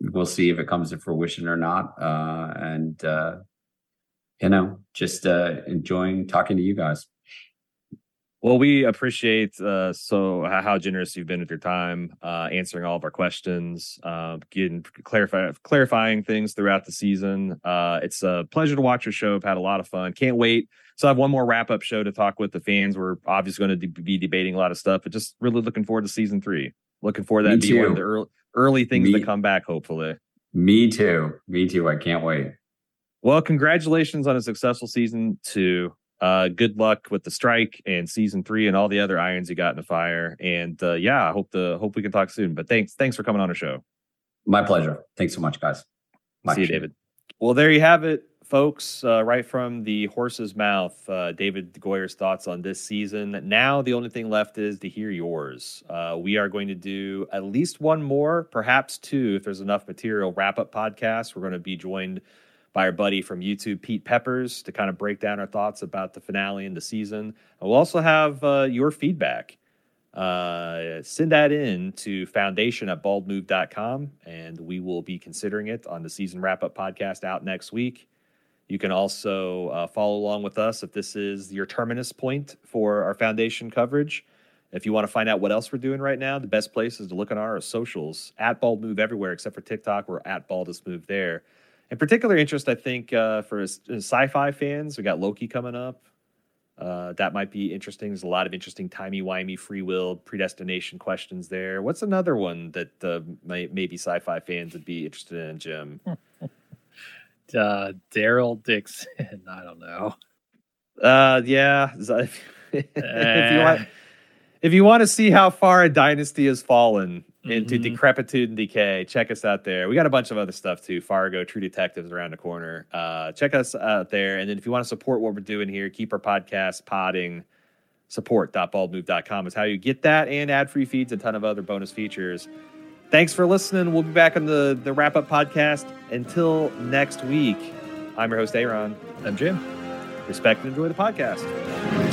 Speaker 3: we'll see if it comes to fruition or not. Uh, and uh, you know, just uh, enjoying talking to you guys.
Speaker 2: Well, we appreciate uh, so how generous you've been with your time, uh, answering all of our questions, getting clarify, clarifying things throughout the season. It's a pleasure to watch your show. I've had a lot of fun. Can't wait. So I have one more wrap up show to talk with the fans. We're obviously going to de- be debating a lot of stuff, but just really looking forward to season three. Looking forward to that be one of the early, early things Me, to come back. Hopefully.
Speaker 3: Me too. Me too. I can't wait.
Speaker 2: Well, congratulations on a successful season two. Uh, good luck with the strike and season three and all the other irons you got in the fire. And uh, yeah, I hope the hope we can talk soon. But thanks, thanks for coming on the show.
Speaker 3: My pleasure. Thanks so much, guys.
Speaker 2: See you, David. Well, there you have it, folks. Uh, right from the horse's mouth, uh, David Goyer's thoughts on this season. Now, the only thing left is to hear yours. Uh, we are going to do at least one more, perhaps two, if there's enough material. Wrap up podcast. We're going to be joined by our buddy from YouTube, Pete Peppers, to kind of break down our thoughts about the finale and the season. And we'll also have uh, your feedback. Uh, send that in to foundation at baldmove.com, and we will be considering it on the season wrap up podcast out next week. You can also uh, follow along with us if this is your terminus point for our foundation coverage. If you want to find out what else we're doing right now, the best place is to look on our socials at Bald Move everywhere except for TikTok. We're at Baldest Move there. In particular interest, I think uh, for sci-fi fans, we got Loki coming up. Uh, that might be interesting. There's a lot of interesting timey-wimey, free will, predestination questions there. What's another one that uh, may, maybe sci-fi fans would be interested in, Jim?
Speaker 1: uh, Daryl Dixon. I don't know.
Speaker 2: Uh, yeah. if you want, if you want to see how far a dynasty has fallen, into mm-hmm. decrepitude and decay. Check us out there. We got a bunch of other stuff too. Fargo, True Detectives around the corner. Uh, check us out there. And then if you want to support what we're doing here, keep our podcast podding. Support.baldmove.com is how you get that and ad free feeds, a ton of other bonus features. Thanks for listening. We'll be back on the, the wrap up podcast. Until next week, I'm your host, Aaron.
Speaker 1: I'm Jim.
Speaker 2: Respect and enjoy the podcast.